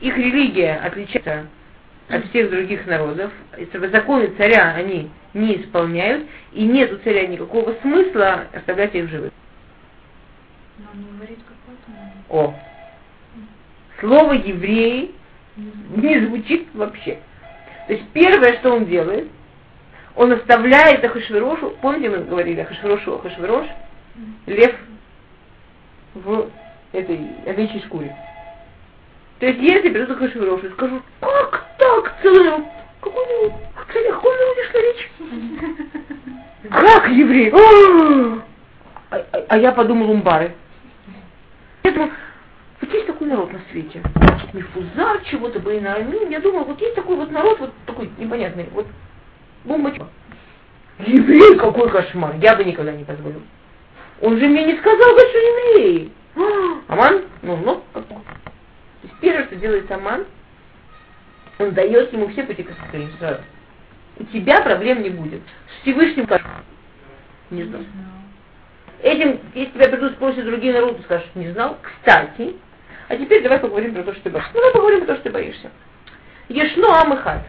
Их религия отличается от всех других народов. Законы царя они не исполняют, и нет у царя никакого смысла оставлять их живых. О! Слово евреи не звучит вообще. То есть первое, что он делает, он оставляет Ахашвирошу, помните, мы говорили Ахашвирошу, Ахашвирош, лев в этой овечьей шкуре. То есть если придут Ахашвирошу и скажу, как так, народ, какой какой народ идешь речь? Как еврей? А, а, а я подумал умбары. Поэтому народ на свете. Мифузар, чего-то, Байнаамин. Я думаю, вот есть такой вот народ, вот такой непонятный, вот бомбочка. Еврей, какой кошмар. Я бы никогда не позволил. Он же мне не сказал, что евреи. Аман, ну, ну, как То есть первое, что делает Аман, он дает ему все пути к сразу. У тебя проблем не будет. С Всевышним как? Не знал. Этим, если тебя придут спросят другие народы, скажешь, не знал. Кстати, а теперь давай поговорим про то, что ты боишься. Ну, давай поговорим про то, что ты боишься. Ешно Амыхат.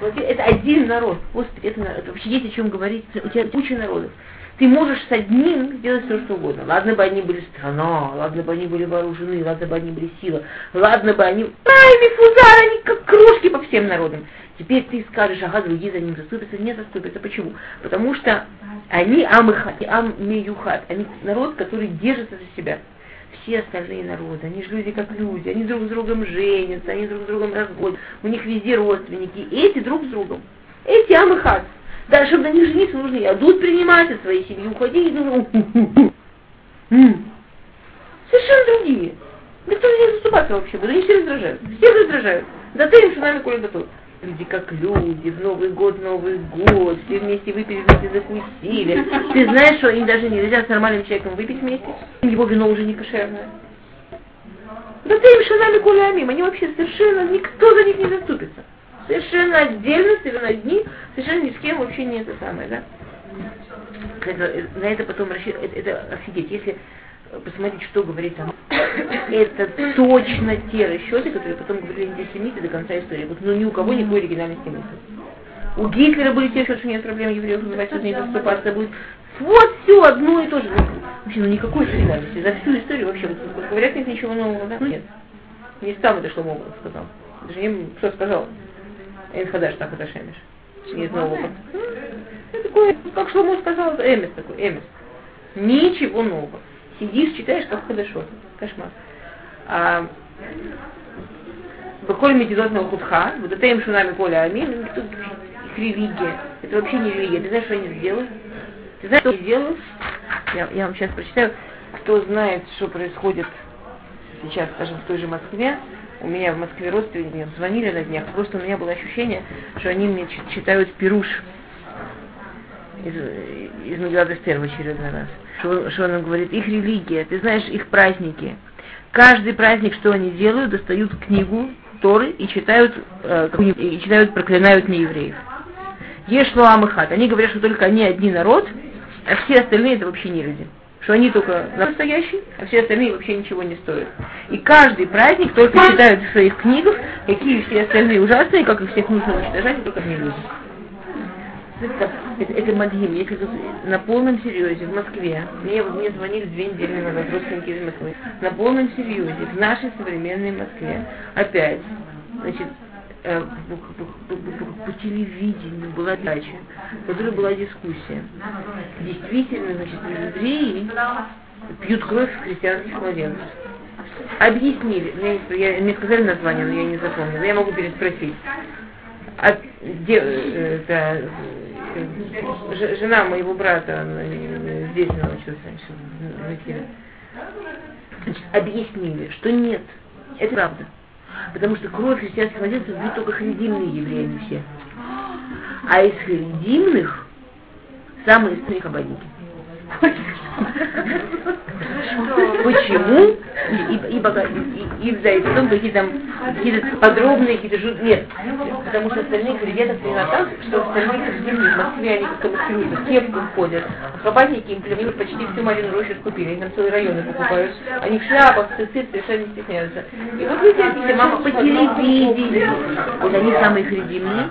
Вот это один народ. Господи, это, это вообще есть о чем говорить. У тебя куча народов. Ты можешь с одним сделать все, что угодно. Ладно бы они были страна, ладно бы они были вооружены, ладно бы они были сила, ладно бы они... Ай, мифузар, они как крошки по всем народам. Теперь ты скажешь, ага, другие за ним заступятся. Не заступятся. Почему? Потому что они амыхат, аммеюхат, они народ, который держится за себя все остальные народы, они же люди как люди, они друг с другом женятся, они друг с другом разводят, у них везде родственники, эти друг с другом, эти амыхат. Да, чтобы на них жениться, нужно и адут принимать от своей семьи, уходить, нужно... Совершенно другие. Никто не заступаться вообще, будет, они все раздражают. Всех раздражают. Да ты им нами коли готов люди как люди, в Новый год, Новый год, все вместе выпили, вместе закусили. Ты знаешь, что им даже нельзя с нормальным человеком выпить вместе? Его вино уже не кошерное. Да ты им шанами кулями, они вообще совершенно, никто за них не заступится. Совершенно отдельно, совершенно одни, совершенно ни с кем вообще не это самое, да? Это, на это потом рассчитывать, это, это офигеть. Если посмотреть, что говорит там. Это точно те расчеты, которые потом говорили антисемиты до конца истории. Вот, ну ни у кого никакой оригинальности нет. У Гитлера были те расчеты, что нет проблем евреев называть не заступаться будет. Вот все одно и то же. Вообще, ну никакой оригинальности. За всю историю вообще, вот, говорят, нет ничего нового, да? Ну нет. Не сам это что Шломо сказал. Даже не что сказал. Энхадаш так это шемиш. Нет нового. Ну, такое, как Шломо сказал, Эмис такой, Эмис. Ничего нового сидишь, читаешь, как хорошо. Кошмар. А, Бахоль вот это им шунами поля амин, тут их религия. Это вообще не религия. Ты знаешь, что они сделают? Ты знаешь, что они делают? Я, я вам сейчас прочитаю. Кто знает, что происходит сейчас, скажем, в той же Москве, у меня в Москве родственники мне звонили на днях, просто у меня было ощущение, что они мне читают пируш из, из Мегилат Эстер в очередной раз что, что он говорит, их религия, ты знаешь их праздники. Каждый праздник, что они делают, достают книгу Торы и читают, э, и читают, проклинают неевреев. Ешло Амыхат. Они говорят, что только они один народ, а все остальные это вообще не люди. Что они только настоящие, а все остальные вообще ничего не стоят. И каждый праздник только читают в своих книгах, какие все остальные ужасные, как их всех нужно уничтожать, только не люди это, это, Мадхим, если на полном серьезе в Москве, мне, мне звонили две недели назад родственники из Москвы, на полном серьезе в нашей современной Москве опять, значит, э, по, телевидению была дача, в которой была дискуссия. Действительно, значит, евреи пьют кровь христианских младенцев. Объяснили, мне, я, мне сказали название, но я не запомнила, я могу переспросить. А, де, это, жена моего брата, она здесь она училась раньше, Значит, объяснили, что нет, это правда. Потому что кровь христианских младенцев бьют только харидимные евреи, все. А из харидимных самые сны хабадники. Почему? Ибо, ибо, ибо, да, и потом какие-то какие подробные, какие-то жут... Нет, потому что остальные кредитов примерно так, что остальные земли в Москве, они как-то маскируются, кепкам ходят. Хабатники им племени почти всю Марину Рощу скупили, они там целые районы покупают. Они в шляпах, цицит, совершенно не стесняются. И вот вы видите, мама по телевидению. Вот они самые кредитные.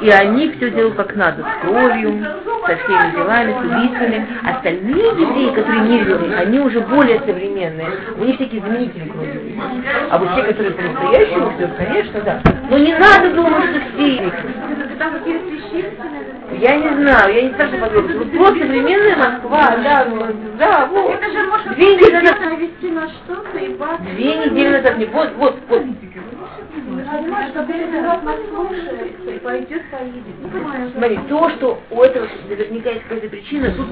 И они все делают как надо, с кровью, со всеми делами, с убийствами. Остальные евреи, которые не евреи, они уже более современные. У них всякие заменители крови. А вот те, которые по-настоящему все, конечно, да. Но не надо думать, что все. Я не знаю, я не что подробно. Вот просто современная Москва, да, да, вот. Это же может Две недели назад. навести на что-то и бац. Две недели назад мне, вот, вот, вот. Ну, Смотри, то, что у этого наверняка есть какая-то причина, тут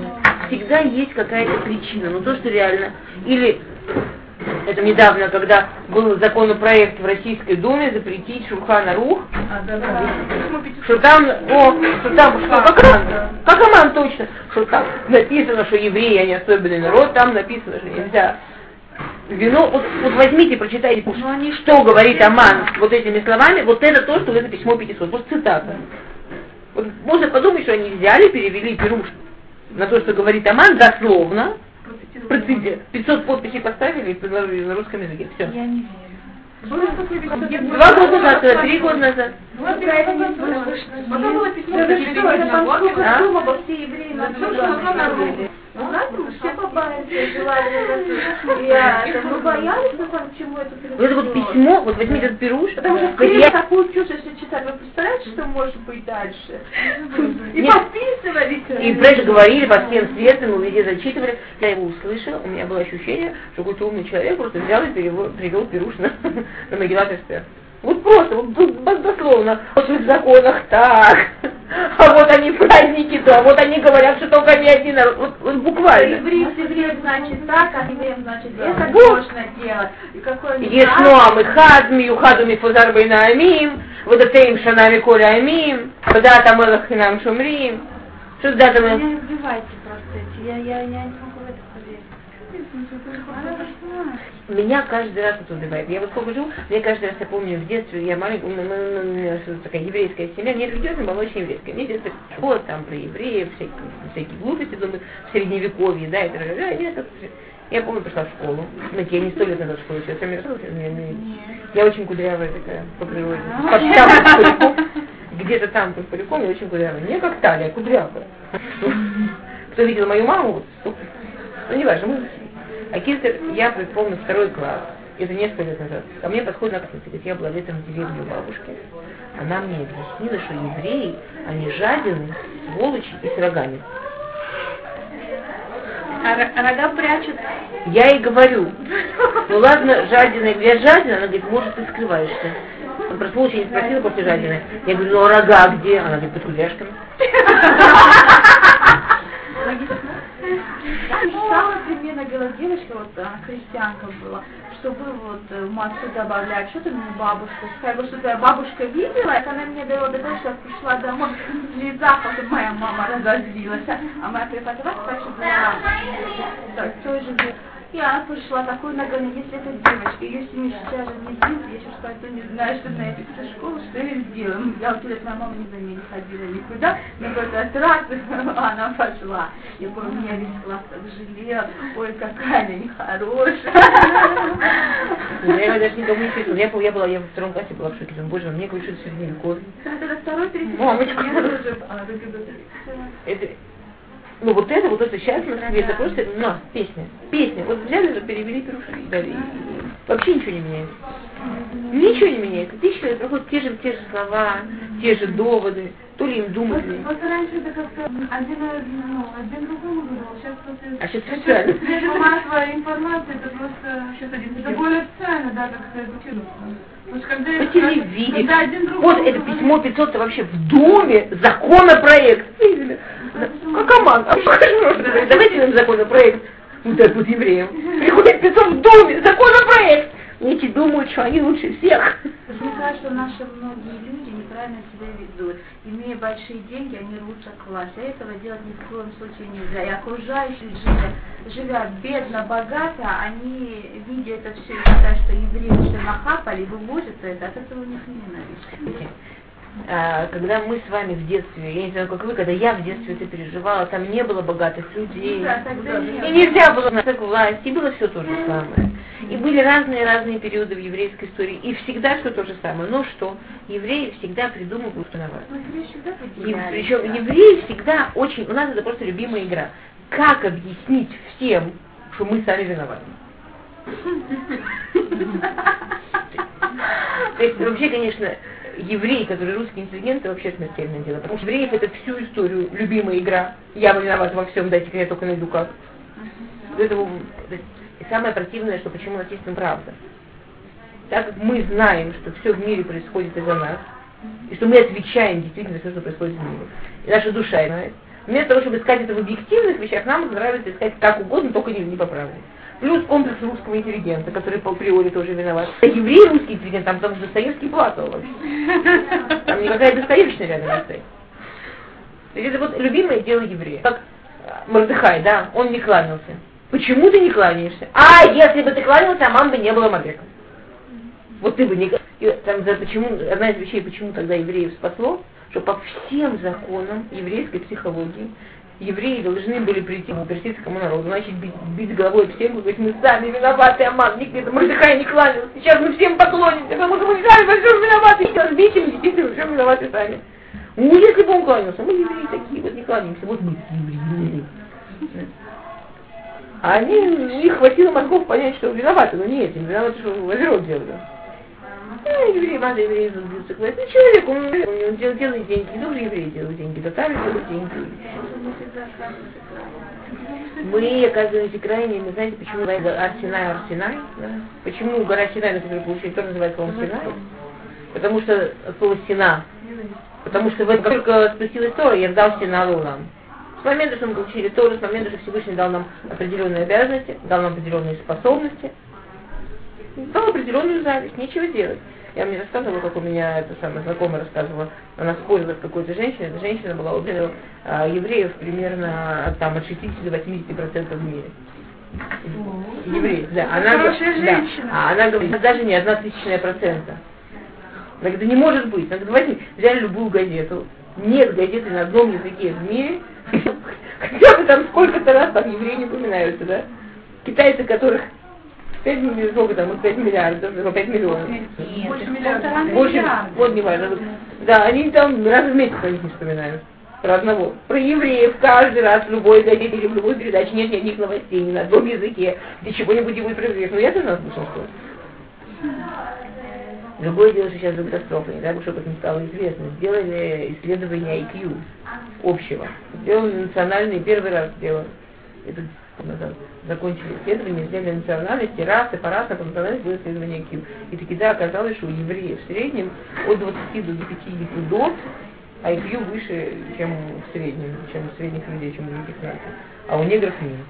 всегда есть какая-то причина. Но то, что реально, или это недавно, когда был законопроект в Российской Думе запретить Шурхана Рух, А, да, да. что там, о, что там, что, как раз, как Аман точно, что там написано, что евреи, они особенный народ, там написано, что нельзя вино, вот, вот возьмите, прочитайте, что говорит Аман вот этими словами, вот это то, что в это письмо 500, вот цитата. Вот можно подумать, что они взяли, перевели Перуш на то, что говорит Аман, дословно, процити- 500 подписей поставили и предложили на русском языке. Все. Я не верю. Два года назад, три года назад. Вот. Потом было письмо, что все евреи на Знаете, мы все побаивались, желали Я, мы боялись, на самом чему это Вот это вот письмо, вот возьмите этот Перуш, Потому что я- такую чушь, если читать, вы представляете, что может быть дальше? И подписывались. И про это говорили по всем светам, мы везде зачитывали. Я его услышала, у меня было ощущение, что какой-то умный человек просто взял и перевел, перевел Перуш на, на. Вот просто, вот дословно, вот в законах так, а вот они праздники то, а вот они говорят, что только не один народ, вот, вот буквально. С евреем значит так, а евреем значит это Вот. можно делать. И какой они Ноам и Хадми, Юхаду Мифузар Байнаамим, Водатеим Шанами Коля Амим, Вода Тамелах Хинам Шумрим. Что да там? Не убивайте просто эти, я, я, я не могу в это поверить. Меня каждый раз это убивает. Я вот сколько живу, мне каждый раз, я помню, в детстве, я маленькая, такая еврейская семья, не религиозная, была очень еврейская. Мне в детстве вот там про евреев, всякие, всякие глупости, думаю, в средневековье, да, и так далее. А я, помню, пришла в школу. Ну, я не сто лет назад в школу, сейчас я я, очень кудрявая такая по природе. Под там под где-то там под париком, я очень кудрявая. Не как талия, кудрявая. Кто видел мою маму, ну не важно, мы а Кильтер, я помню второй класс, это несколько лет назад, ко мне подходит одноклассница, говорит, я была летом в деревне у бабушки, она мне объяснила, что евреи, они жадины, сволочи и с рогами. А ро- рога прячут. Я ей говорю, ну ладно, жадина, я жадина, она говорит, может, ты скрываешься. Он про сволочи не спросила после жадины. Я говорю, ну а рога где? Она говорит, под кудряшками. Я мечтала примерно, говорила, девочка, вот она христианка была, чтобы вот э, в массу добавлять, что-то мне бабушка сказала, что твоя бабушка видела, и она мне довела до того, что я пришла домой, в слезах, вот моя мама разозлилась, а моя преподаватель так что была так, той же и она пришла такой ногами, если это девочка, ее семья сейчас же не видит, я сейчас пойду, не знаю, что на эту всю школу, что я сделаю. Я вот лет моя мама не за ней не ходила никуда, но в этот раз она пошла. Я помню, меня весь класс так жалел, ой, какая она нехорошая. Я его даже не писала. Я, помню, я была, я во втором классе была в шоке. Думаю, боже мне говорят, что это средневековье. Это второй, третий, я тоже, а. Это, ну вот это, вот это сейчас на Москве, это просто, ну, песня, песня. Вот взяли же, перевели Перуши и дали. Вообще ничего не меняется. Ничего не меняется. Тысячи лет проходят те же, те же слова, те же доводы, то ли им думать. ли. Вот раньше это как-то один, ну, один другому говорил, сейчас просто... А сейчас официально. Средства массовой информации, это просто... Сейчас один это более официально, да, как это. Потому что когда, По телевидению. когда один другому Вот это письмо 500 это вообще в Думе законопроект. Видели? Как команда. Давайте нам законопроект. Вот так вот евреям. Приходит 500 в Думе, законопроект. эти думают, что они лучше всех. Мне кажется, что наши многие люди неправильно себя ведут. Имея большие деньги, они рвутся к власти. А этого делать ни в коем случае нельзя. И окружающие, живя, живя бедно, богато, они, видя это все, считают, что евреи все нахапали, вывозят это, от этого у них ненависть. А, когда мы с вами в детстве, я не знаю, как вы, когда я в детстве это переживала, там не было богатых людей. Ну да, тогда и нельзя было на власть, и было все то же самое. И были разные-разные периоды в еврейской истории, и всегда все то же самое. Но что? Евреи всегда придумывают. Ну, потерялись, причем евреи всегда очень, у нас это просто любимая игра. Как объяснить всем, что мы сами виноваты? То есть вообще, конечно, евреи, которые русские интеллигенты, вообще смертельное дело. Потому что евреев это всю историю любимая игра. Я виноват во всем, дайте я только найду как. Поэтому, то есть, и самое противное, что почему написано правда. Так как мы знаем, что все в мире происходит из-за нас, и что мы отвечаем действительно за все, что происходит в мире. И наша душа знает. Вместо того, чтобы искать это в объективных вещах, нам нравится искать как угодно, только не, не по правде. Плюс комплекс русского интеллигента, который по априори тоже виноват. А еврей русский интеллигент, там что Достоевский плакал вообще. Там никакая Достоевщина рядом не стоит. То есть это вот любимое дело еврея. Как а, Мордыхай, да, он не кланялся. Почему ты не кланяешься? А, если бы ты кланялся, а мам бы не было Мамреком. Вот ты бы не... И там, за, почему, одна из вещей, почему тогда евреев спасло, что по всем законам еврейской психологии евреи должны были прийти к персидскому народу, значит, бить, бить головой об стенку, говорить, мы сами виноваты, Аман, никто Мордыхай не кланялся, сейчас мы всем поклонимся, потому что мы сами во всем виноваты, сейчас бить им, действительно, во всем виноваты сами. Ну, если бы он кланялся, мы евреи такие, вот не кланяемся, вот мы евреи. А они, у них хватило мозгов понять, что виноваты, но не этим, виноваты, что озерок делали. Ну, евреи, надо евреи забьются. Ну, человек, он, он дел- делает деньги, тоже евреи делают деньги, татары делают деньги. Мы оказываемся крайними, знаете, почему называется Арсинай Арсинай? Да? Почему гора Синай, на которой получили, тоже называется он Синай? Потому что от слова Сина. Потому что в как только спустилась Тора, я дал Сина Лулам. С момента, что мы получили Тору, с момента, что Всевышний дал нам определенные обязанности, дал нам определенные способности, дал определенную зависть, нечего делать. Я мне рассказывала, как у меня эта самая знакомая рассказывала, она спорила с какой-то женщиной, эта женщина была убила а, евреев примерно там, от 60 до 80 процентов в мире. Евреев, да. Она, Хорошая да. А она говорит, даже не одна тысячная процента. Она говорит, да не может быть. Она говорит, давайте взяли любую газету. Нет газеты на одном языке в мире. Хотя бы там сколько-то раз там евреи не упоминаются, да? Китайцы, которых 5 миллионов, сколько там, 5 миллиардов, ну, 5 миллионов. Больше миллиарда. Больше, вот не важно. Да, они там раз в месяц о них не вспоминают. Про одного. Про евреев каждый раз в любой газете или в любой передаче нет ни одних новостей, ни на одном языке, где чего-нибудь будет про евреев. Ну я-то наслышал что Другое дело, что сейчас за катастрофа, не дай бог, чтобы это не стало известно. Сделали исследование IQ общего. Сделали национальный, первый раз сделали. Это закончили исследование, сделали национальности, расы, по расам, по национальности сделали исследование IQ. И таки да, оказалось, что у евреев в среднем от 20 до 50 до IQ выше, чем в среднем, чем у средних людей, чем у других наций. А у негров минус.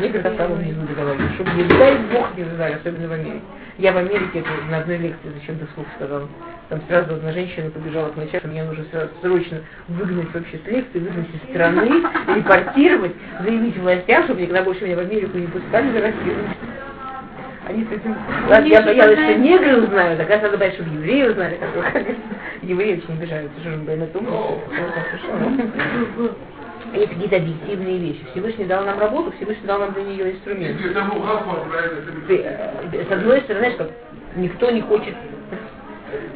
Негры там самого внизу договорились, чтобы не дай бог не знали, особенно в Америке. Я в Америке это на одной лекции зачем-то вслух сказала. Там сразу одна женщина побежала к начальству, мне нужно срочно выгнать вообще с лекции, выгнать из страны, репортировать, заявить властям, чтобы никогда больше меня в Америку не пускали за расизм. Они с этим... Ладно, я боялась, что негры узнают, а кажется, надо бояться, чтобы евреи узнали, как евреи очень обижаются, что же мы на том, есть какие-то объективные вещи. Всевышний дал нам работу, Всевышний дал нам для нее инструмент. Ты, э, с одной стороны, знаешь, как никто не хочет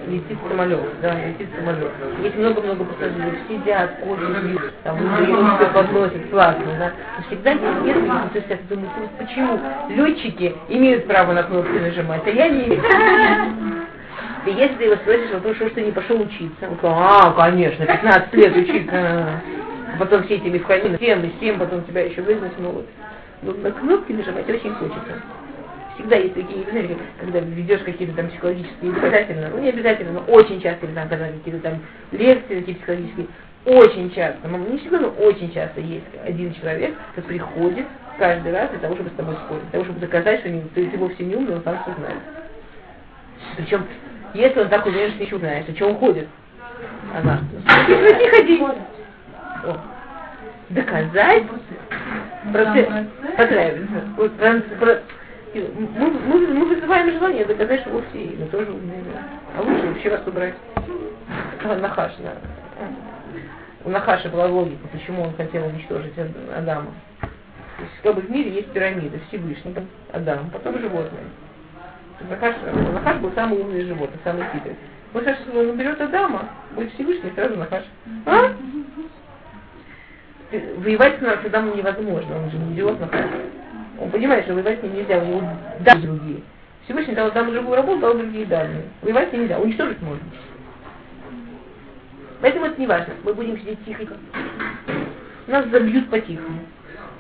летит самолет, да, летит самолет. Есть много-много пассажиров, сидят, кофе пьют, там, ему все подносят, классно, да. Но всегда несколько, то есть я думаю, почему летчики имеют право на кнопки нажимать, а я не имею. И если ты его спросишь, то что ты не пошел учиться? Он сказал, а, конечно, 15 лет учиться. А потом все эти механизмы, тем и с тем, потом тебя еще выгнать могут. Но на кнопки нажимать очень хочется. Всегда есть такие, знаете, когда ведешь какие-то там психологические, обязательно, ну не обязательно, но очень часто, там, когда какие-то там лекции такие психологические, очень часто, ну, не всегда, но очень часто есть один человек, который приходит каждый раз для того, чтобы с тобой спорить, для того, чтобы доказать, что ты, ты вовсе не умный, он сам все знает. Причем, если он так уверен, что ничего знаешь, то что он ходит? Она. Не ходи. О. Доказать процесс, процесс, процесс, мы, мы, мы вызываем желание доказать, что вовсе мы тоже умные. А лучше вообще вас убрать. Нахаш, да. У Нахаша была логика, почему он хотел уничтожить Адама. То есть, как бы в мире есть пирамида, Всевышний, Адам, потом животные. Нахаш, Нахаш был самый умный из животных, самый хитрый. Вот сейчас он берет Адама, будет Всевышний, сразу Нахаш. А? Воевать с Адамом невозможно, он же не идиот Нахаш. Он понимает, что воевать с ним нельзя, у него данные другие. Всевышний дал Адаму другую работу, дал другие данные. Воевать с ним нельзя, уничтожить можно. Поэтому это не важно. Мы будем сидеть тихо. Нас забьют по-тихому.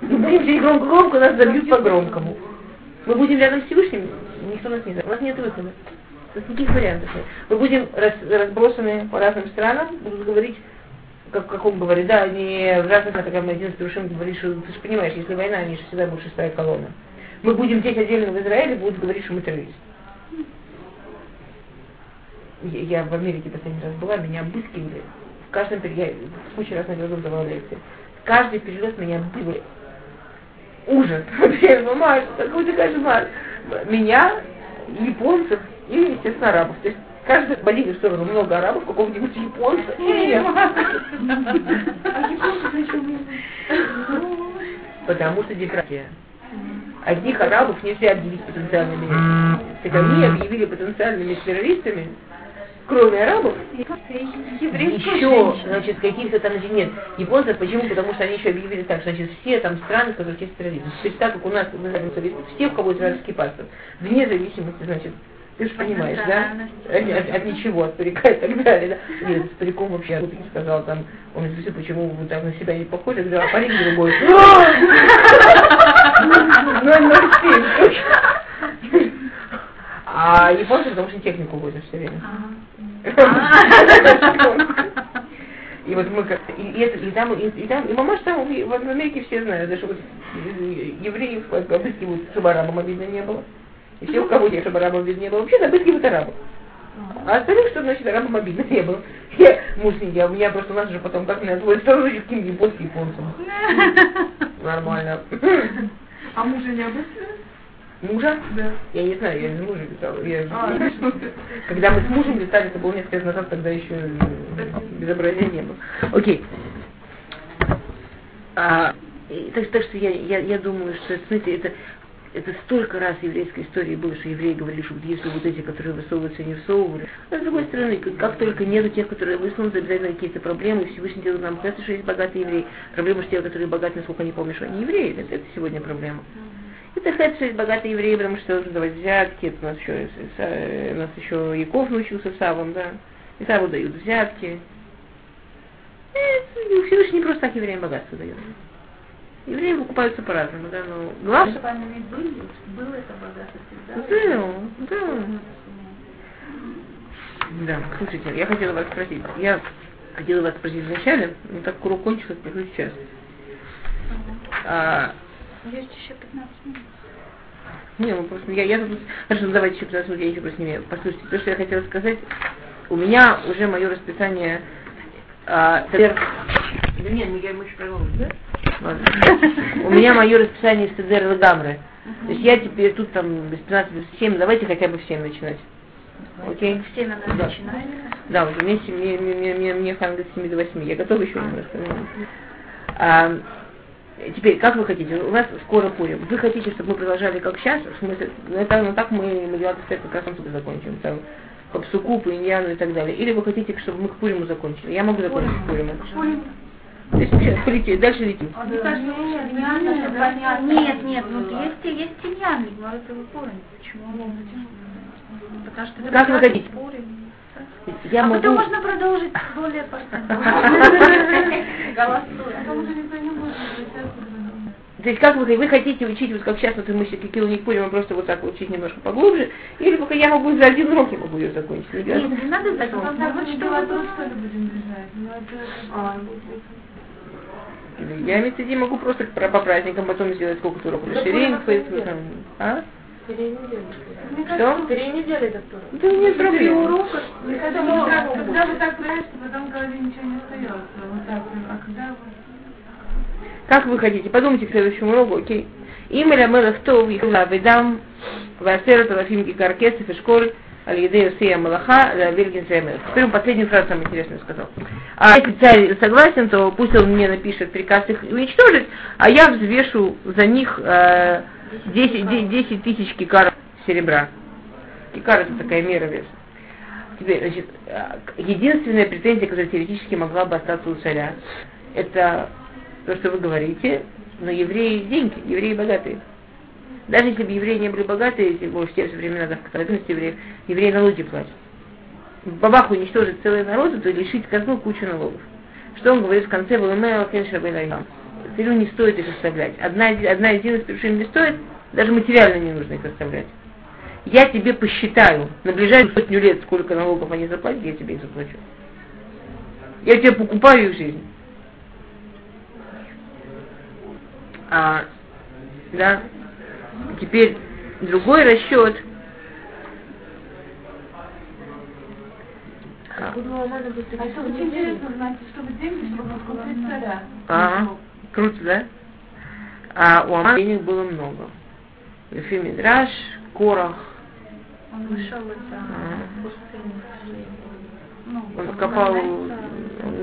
Мы будем сидеть громко-громко, нас забьют по-громкому. Мы будем рядом с Всевышним, никто нас не знает. У нас нет выхода. У нас никаких вариантов нет. Мы будем раз, разбросаны по разным странам, будут говорить, как, как он говорит, да, не в разных, один из Перушим говорит, что ты же понимаешь, если война, они же всегда будут шестая колонна. Мы будем здесь отдельно в Израиле, будут говорить, что мы террористы я, я в Америке последний раз была, меня обыскивали. В каждом я кучу раз на городов давала лекции. Каждый перелет меня обыскивали. Ужас. Вообще, мама, какой-то кошмар. Меня, японцев и, естественно, арабов. То есть каждый по линии сторону много арабов, какого-нибудь японца и меня. Потому что демократия. Одних арабов нельзя объявить потенциальными. Так они объявили потенциальными террористами кроме арабов, еще, значит, каких-то там, нет, японцев, почему? Потому что они еще объявили так, значит, все там страны, в которых есть терроризм. То есть так, как у нас, мы знаем, все, у кого израильский паспорт, вне зависимости, значит, ты же понимаешь, да? От, ничего, от парика и так далее. Да? Нет, с париком вообще я сказал там, он спросил, почему вы так на себя не похожи, я говорю, а парик другой. А японцы, потому что технику возят все время. И вот мы как и, и, это, и там, и, и там, и мамаш там, в Америке все знают, даже вот евреев обыскивают, чтобы арабам обидно не было. И все, у кого нет, чтобы обидно не было, вообще обыскивают арабов. А остальных, что значит, арабам обидно не было. Я, муж не я, у меня просто у нас же потом как на твой второй каким японским японцем. Нормально. А мужа не обыскивают? Мужа? Да. Я не знаю, я не мужа летала. Я... А, Когда мы с мужем летали, это было несколько лет назад, тогда еще безобразия не было. Окей. А, так, так что я, я, я думаю, что, знаете, это, это столько раз в еврейской истории было, что евреи говорили, что если вот эти, которые высовываются, не всовывали. А с другой стороны, как, только нету тех, которые высунутся, обязательно какие-то проблемы, Всевышний делает нам кажется, что есть богатые евреи. Проблема, что те, которые богатые, насколько они помнят, что они евреи, это, это сегодня проблема. Это сказать, что богатые евреи, потому что должны давать взятки, это у нас еще, у нас еще Яков научился Савом, да, и Саву дают взятки. Это Всевышний не просто так евреям богатство дает. Евреи выкупаются по-разному, да, но главное... Было это богатство всегда. Да, да. Да, слушайте, я хотела вас спросить. Я хотела вас спросить вначале, но так урок кончился, спрошу сейчас. А, есть еще 15 минут. Не, ну просто я, я тут, хорошо, ну давайте еще 15 минут, я еще просто не Послушайте, то, что я хотела сказать, у меня уже мое расписание а, да нет, ну я ему еще продолжу, да? У меня мое расписание Седер Лагамры. То есть я теперь тут там без 15, без 7, давайте хотя бы в 7 начинать. Окей? В 7 надо да. начинать? Да, вот мне, мне, мне, мне, мне хан с 7 до 8. Я готова еще немножко. А, Теперь, как вы хотите? У вас скоро Пурим. Вы хотите, чтобы мы продолжали как сейчас? В смысле, ну, это, ну так мы Мадиат как раз тут закончим. Там, по псуку, по иньяну и так далее. Или вы хотите, чтобы мы к Пуриму закончили? Я могу закончить к Пуриму. То есть сейчас полетим, дальше летим. А, нет, нет, ну есть, есть иньян, но это Пурим. Почему? Потому что как вы хотите? Я а могу... потом можно продолжить более постоянно. То есть как вы, вы хотите учить, вот как сейчас, вот мы все какие не поняли, мы просто вот так учить немножко поглубже, или пока я могу за один урок я могу ее закончить. Нет, не надо закончить. Вот что вы будем держать. Я Мецеди могу просто по, по праздникам потом сделать сколько-то уроков. Шеринг, там, а? Три недели. Что? Три недели это кто? Да нет проблем. урока, Когда вы так, когда вы так проверяете, потом в голове ничего не остается. Вот так. А когда вы... Как вы хотите? Подумайте к следующему уроку, окей? Имя Мелах Тов, Ихла Ведам, Васера Талафим Гикар Кесов и Школь, Аль-Едею Сия Малаха, Вильгин Земелах. Теперь последнюю фразу самую интересную сказал. А если царь согласен, то пусть он мне напишет приказ их уничтожить, а я взвешу за них э, 10, 10 тысяч кикаров серебра. Кикар это такая мера веса. Теперь, значит, э, единственная претензия, которая теоретически могла бы остаться у царя, это то, что вы говорите, но евреи деньги, евреи богатые. Даже если бы евреи не были богатые, если бы в те же времена, да, в евреи налоги платят. Бабаху уничтожить целый народ, то лишить казну кучу налогов. Что он говорит в конце Валумео Кеншабелайам? Царю не стоит их оставлять. Одна, одна единая перушим не стоит, даже материально не нужно их оставлять. Я тебе посчитаю на ближайшую сотню лет, сколько налогов они заплатят, я тебе их заплачу. Я тебе покупаю их жизнь. А, да. Теперь другой расчет. А. А круто, да? А у Амана денег было много. Лефи Мидраш, Корах, Он вышел это А. Ну, он скопал, говорится,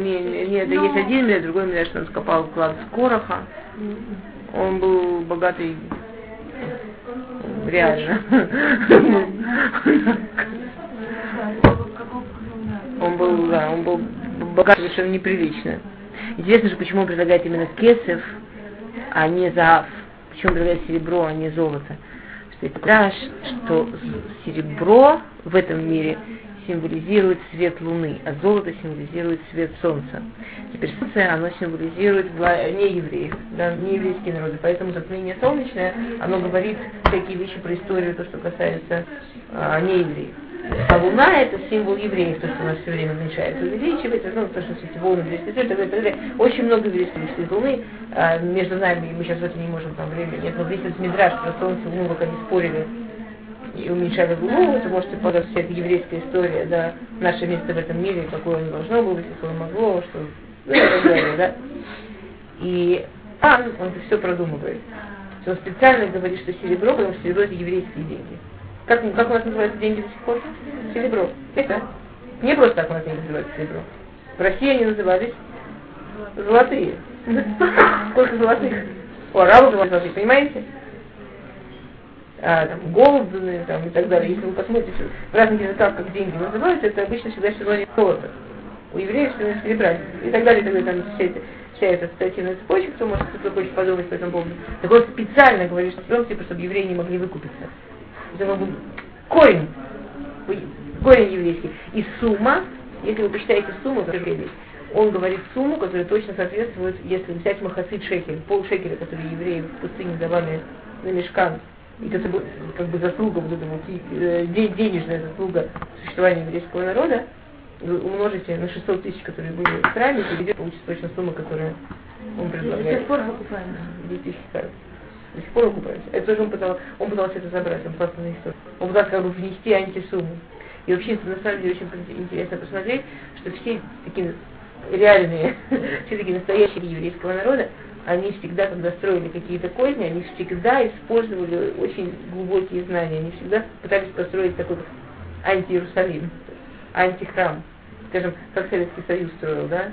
не, не, не, это Ну. есть один мир, другой мир, что он скопал клад с Короха. Он был богатый, реально. Он был, да, он был богат совершенно неприлично. Интересно же, почему он предлагает именно кесов, а не заав. Почему он предлагает серебро, а не золото. Что это что серебро в этом мире символизирует свет Луны, а золото символизирует свет Солнца. Теперь Солнце, оно символизирует не евреев, да, не еврейские народы. Поэтому затмение солнечное, оно говорит всякие вещи про историю, то, что касается а, не евреев. А Луна это символ евреев, то, что у нас все время уменьшается, увеличивается, ну, то, что эти волны близко, и так далее. Очень много еврейских Луны а, между нами, мы сейчас в это не можем, там время нет, но весь этот мидраж про Солнце Луну, как они спорили, и уменьшали Луну, вы можете подать вся эта еврейская история, да, наше место в этом мире, какое оно должно было быть, какое могло, что, ну, и так далее, да. И там он это все продумывает. Он специально говорит, что серебро, потому что серебро это еврейские деньги. Как, как у нас называются деньги до сих пор? Серебро. Это. Не просто так у нас деньги называются серебро. В России они назывались золотые. Сколько золотых? У арабов золотых, понимаете? А, там, голубные там, и так далее. Если вы посмотрите в разных языках, как деньги называются, это обычно всегда синоним золота. У евреев синоним серебра и так далее, и так далее. Там вся, эта, вся эта ассоциативная цепочка, кто может кто хочет подумать по этому поводу. Так он специально говорит, что типа, чтобы евреи не могли выкупиться. Это был корень, корень еврейский. И сумма, если вы посчитаете сумму, то он говорит сумму, которая точно соответствует, если взять махасид шекель, пол шекеля, который евреи в пустыне давали на мешкан, и это как бы заслуга, вот эта вот, э, денежная заслуга существования еврейского народа, умножите на 600 тысяч, которые были в и где получится точно сумма, которую он предлагает. До сих пор покупаем. 10 тысяч храм. До сих пор окупаемся. Это тоже он пытался, он пытался это забрать, он просто на историю. Он пытался как бы внести антисумму. И вообще, это на самом деле очень интересно посмотреть, что все такие реальные, все такие настоящие еврейского народа, они всегда, когда строили какие-то козни, они всегда использовали очень глубокие знания. Они всегда пытались построить такой анти-Иерусалим, антихрам. Скажем, как Советский Союз строил, да?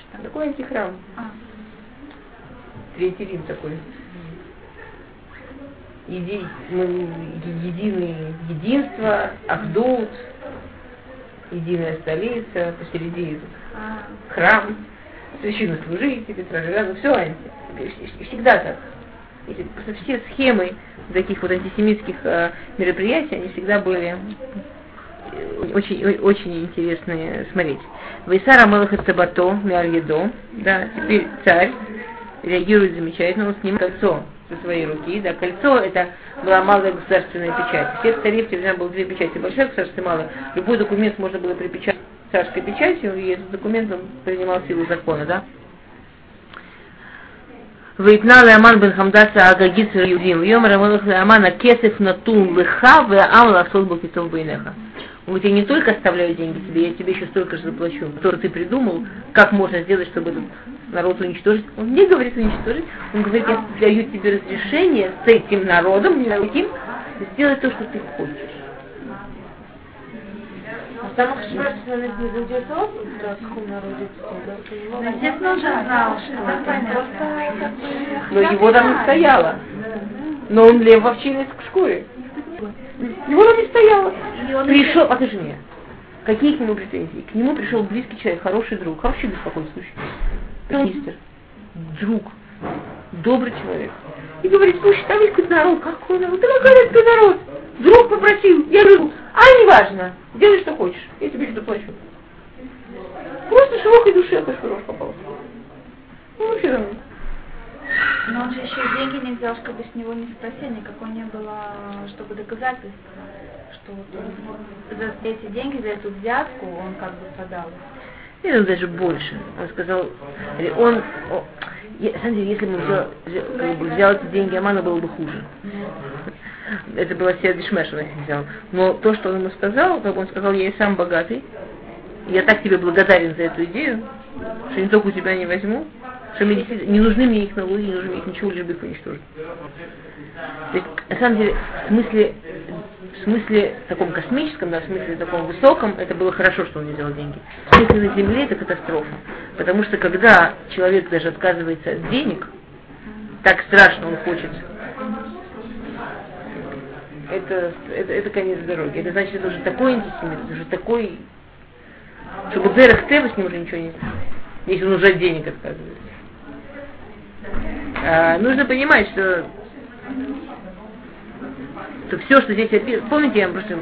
Что? Такой антихрам. А. Третий Рим такой. Еди, мы, единый, единство, Ахдут, единая столица, посередине А. храм, священнослужители, ну все анти. Всегда так. Эти, просто все схемы таких вот антисемитских э, мероприятий, они всегда были очень, очень интересные смотреть. Вайсара Мелаха Цабато, Миар да, теперь царь реагирует замечательно, он снимает кольцо со своей руки, да, кольцо это была малая государственная печать. Все цари в те времена было две печати, большая государственная и малая. Любой документ можно было припечатать царской печатью, и этот документ он принимал силу закона, да. ויתנה לאמן בן חמדסה הגגית של היהודים, ויאמר המלך לאמן הכסף נתון לך והעם לעשות бо китов בעיניך. Он говорит, я не только оставляю деньги тебе, я тебе еще столько же заплачу, которые ты придумал, как можно сделать, чтобы этот народ уничтожить. Он не говорит уничтожить, он говорит, я даю тебе разрешение с этим народом, не таким, сделать то, что ты хочешь. Там Ахашваш не заинтересовался, в каком народе да? Ну, Естественно, уже знал, что это просто как бы... Но его там не стояло. Но он лев в овчиной шкуре. Его там не стояло. Он Пришел, покажи мне. Какие к нему претензии? К нему пришел близкий человек, хороший друг, хороший беспокойный случай. Министр, друг, добрый человек. И говорит, слушай, там есть какой-то народ. Какой народ? Да какой народ? Друг попросил, я говорю, а неважно, делай что хочешь, я тебе что плачу. Просто широкой душе это широк попал. Ну, вообще. Но он же еще и деньги не взял, чтобы с него не спросили, никакой не было, чтобы доказательства, что вот он за эти деньги, за эту взятку он как бы продал. Или он даже больше. Он сказал, он, о, я- на самом деле, если бы он взял, взял- как бы взял эти деньги Амана, было бы хуже. Это было все дешмеш, он взял. Но то, что он ему сказал, как он сказал, я и сам богатый, я так тебе благодарен за эту идею, что не только у тебя не возьму, что мне не нужны мне их налоги, не нужны мне их ничего, лишь бы их уничтожить. То есть, на самом деле, в смысле, в смысле таком космическом, да, в смысле таком высоком, это было хорошо, что он не взял деньги. В смысле на Земле это катастрофа. Потому что когда человек даже отказывается от денег, так страшно он хочет, это, это, это конец дороги. Это значит, это уже такой антисемит, это уже такой, чтобы Дерах Тева с ним уже ничего не если он уже от денег отказывается. А, нужно понимать, что что все, что здесь описывается, помните, я вам просто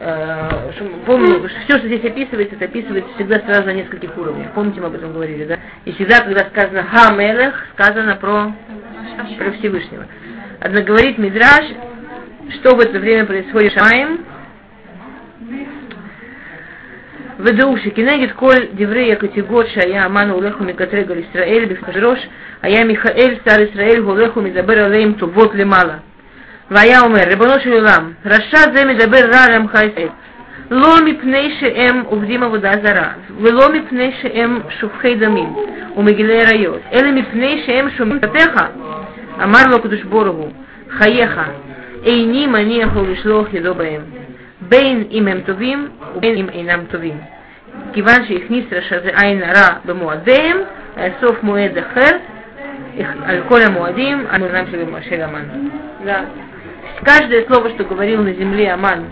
э, что- помню, что все, что здесь описывается, это описывается всегда сразу на нескольких уровнях. Помните, мы об этом говорили, да? И всегда, когда сказано Хамелех, сказано про, про Всевышнего. Однако говорит Мидраш, что в это время происходит с Шамаем, ודעו שכנגד כל דברי הקטגות שהיה המן הולך ומקטרג על ישראל בפרוש, היה מיכאל שר ישראל הולך ומדבר עליהם טובות למעלה. והיה אומר, ריבונו של עולם, רשע זה מדבר רע על עמך ישראל. לא מפני שהם עובדים עבודה זרה, ולא מפני שהם שופכי דמים ומגילי עריות, אלא מפני שהם שומעים כלפיך. אמר לו הקדוש ברוך הוא, חייך, איני מניח לו לשלוח ידו בהם. בין אם הם טובים ובין אם אינם טובים. כיוון שהכניס רשע זה עין הרע במועדיהם, לאסוף מועד אחר על כל המועדים, על מועדם של, של Аман. Да. Каждое слово, что говорил на земле Аман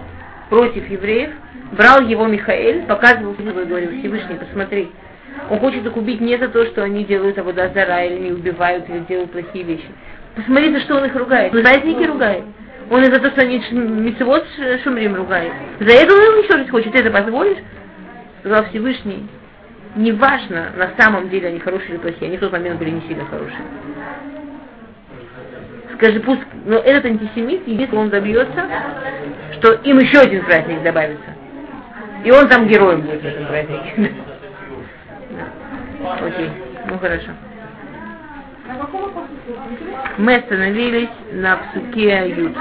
против евреев, брал его Михаэль, показывал его и говорил, Всевышний, посмотри, он хочет их убить не за то, что они делают Абудазара, или не убивают, или делают плохие вещи. Посмотри, за что он их ругает. Он праздники ругает. Он и за то, что они мецевод шумрим ругает. За это он уничтожить хочет. Ты это позволишь? Сказал Всевышний. Неважно, на самом деле они хорошие или плохие. Они в тот момент были не сильно хорошие. Скажи, пусть, но этот антисемит, если он добьется, что им еще один праздник добавится. И он там героем будет в этом празднике. Окей, ну хорошо. Мы остановились на псуке Ют.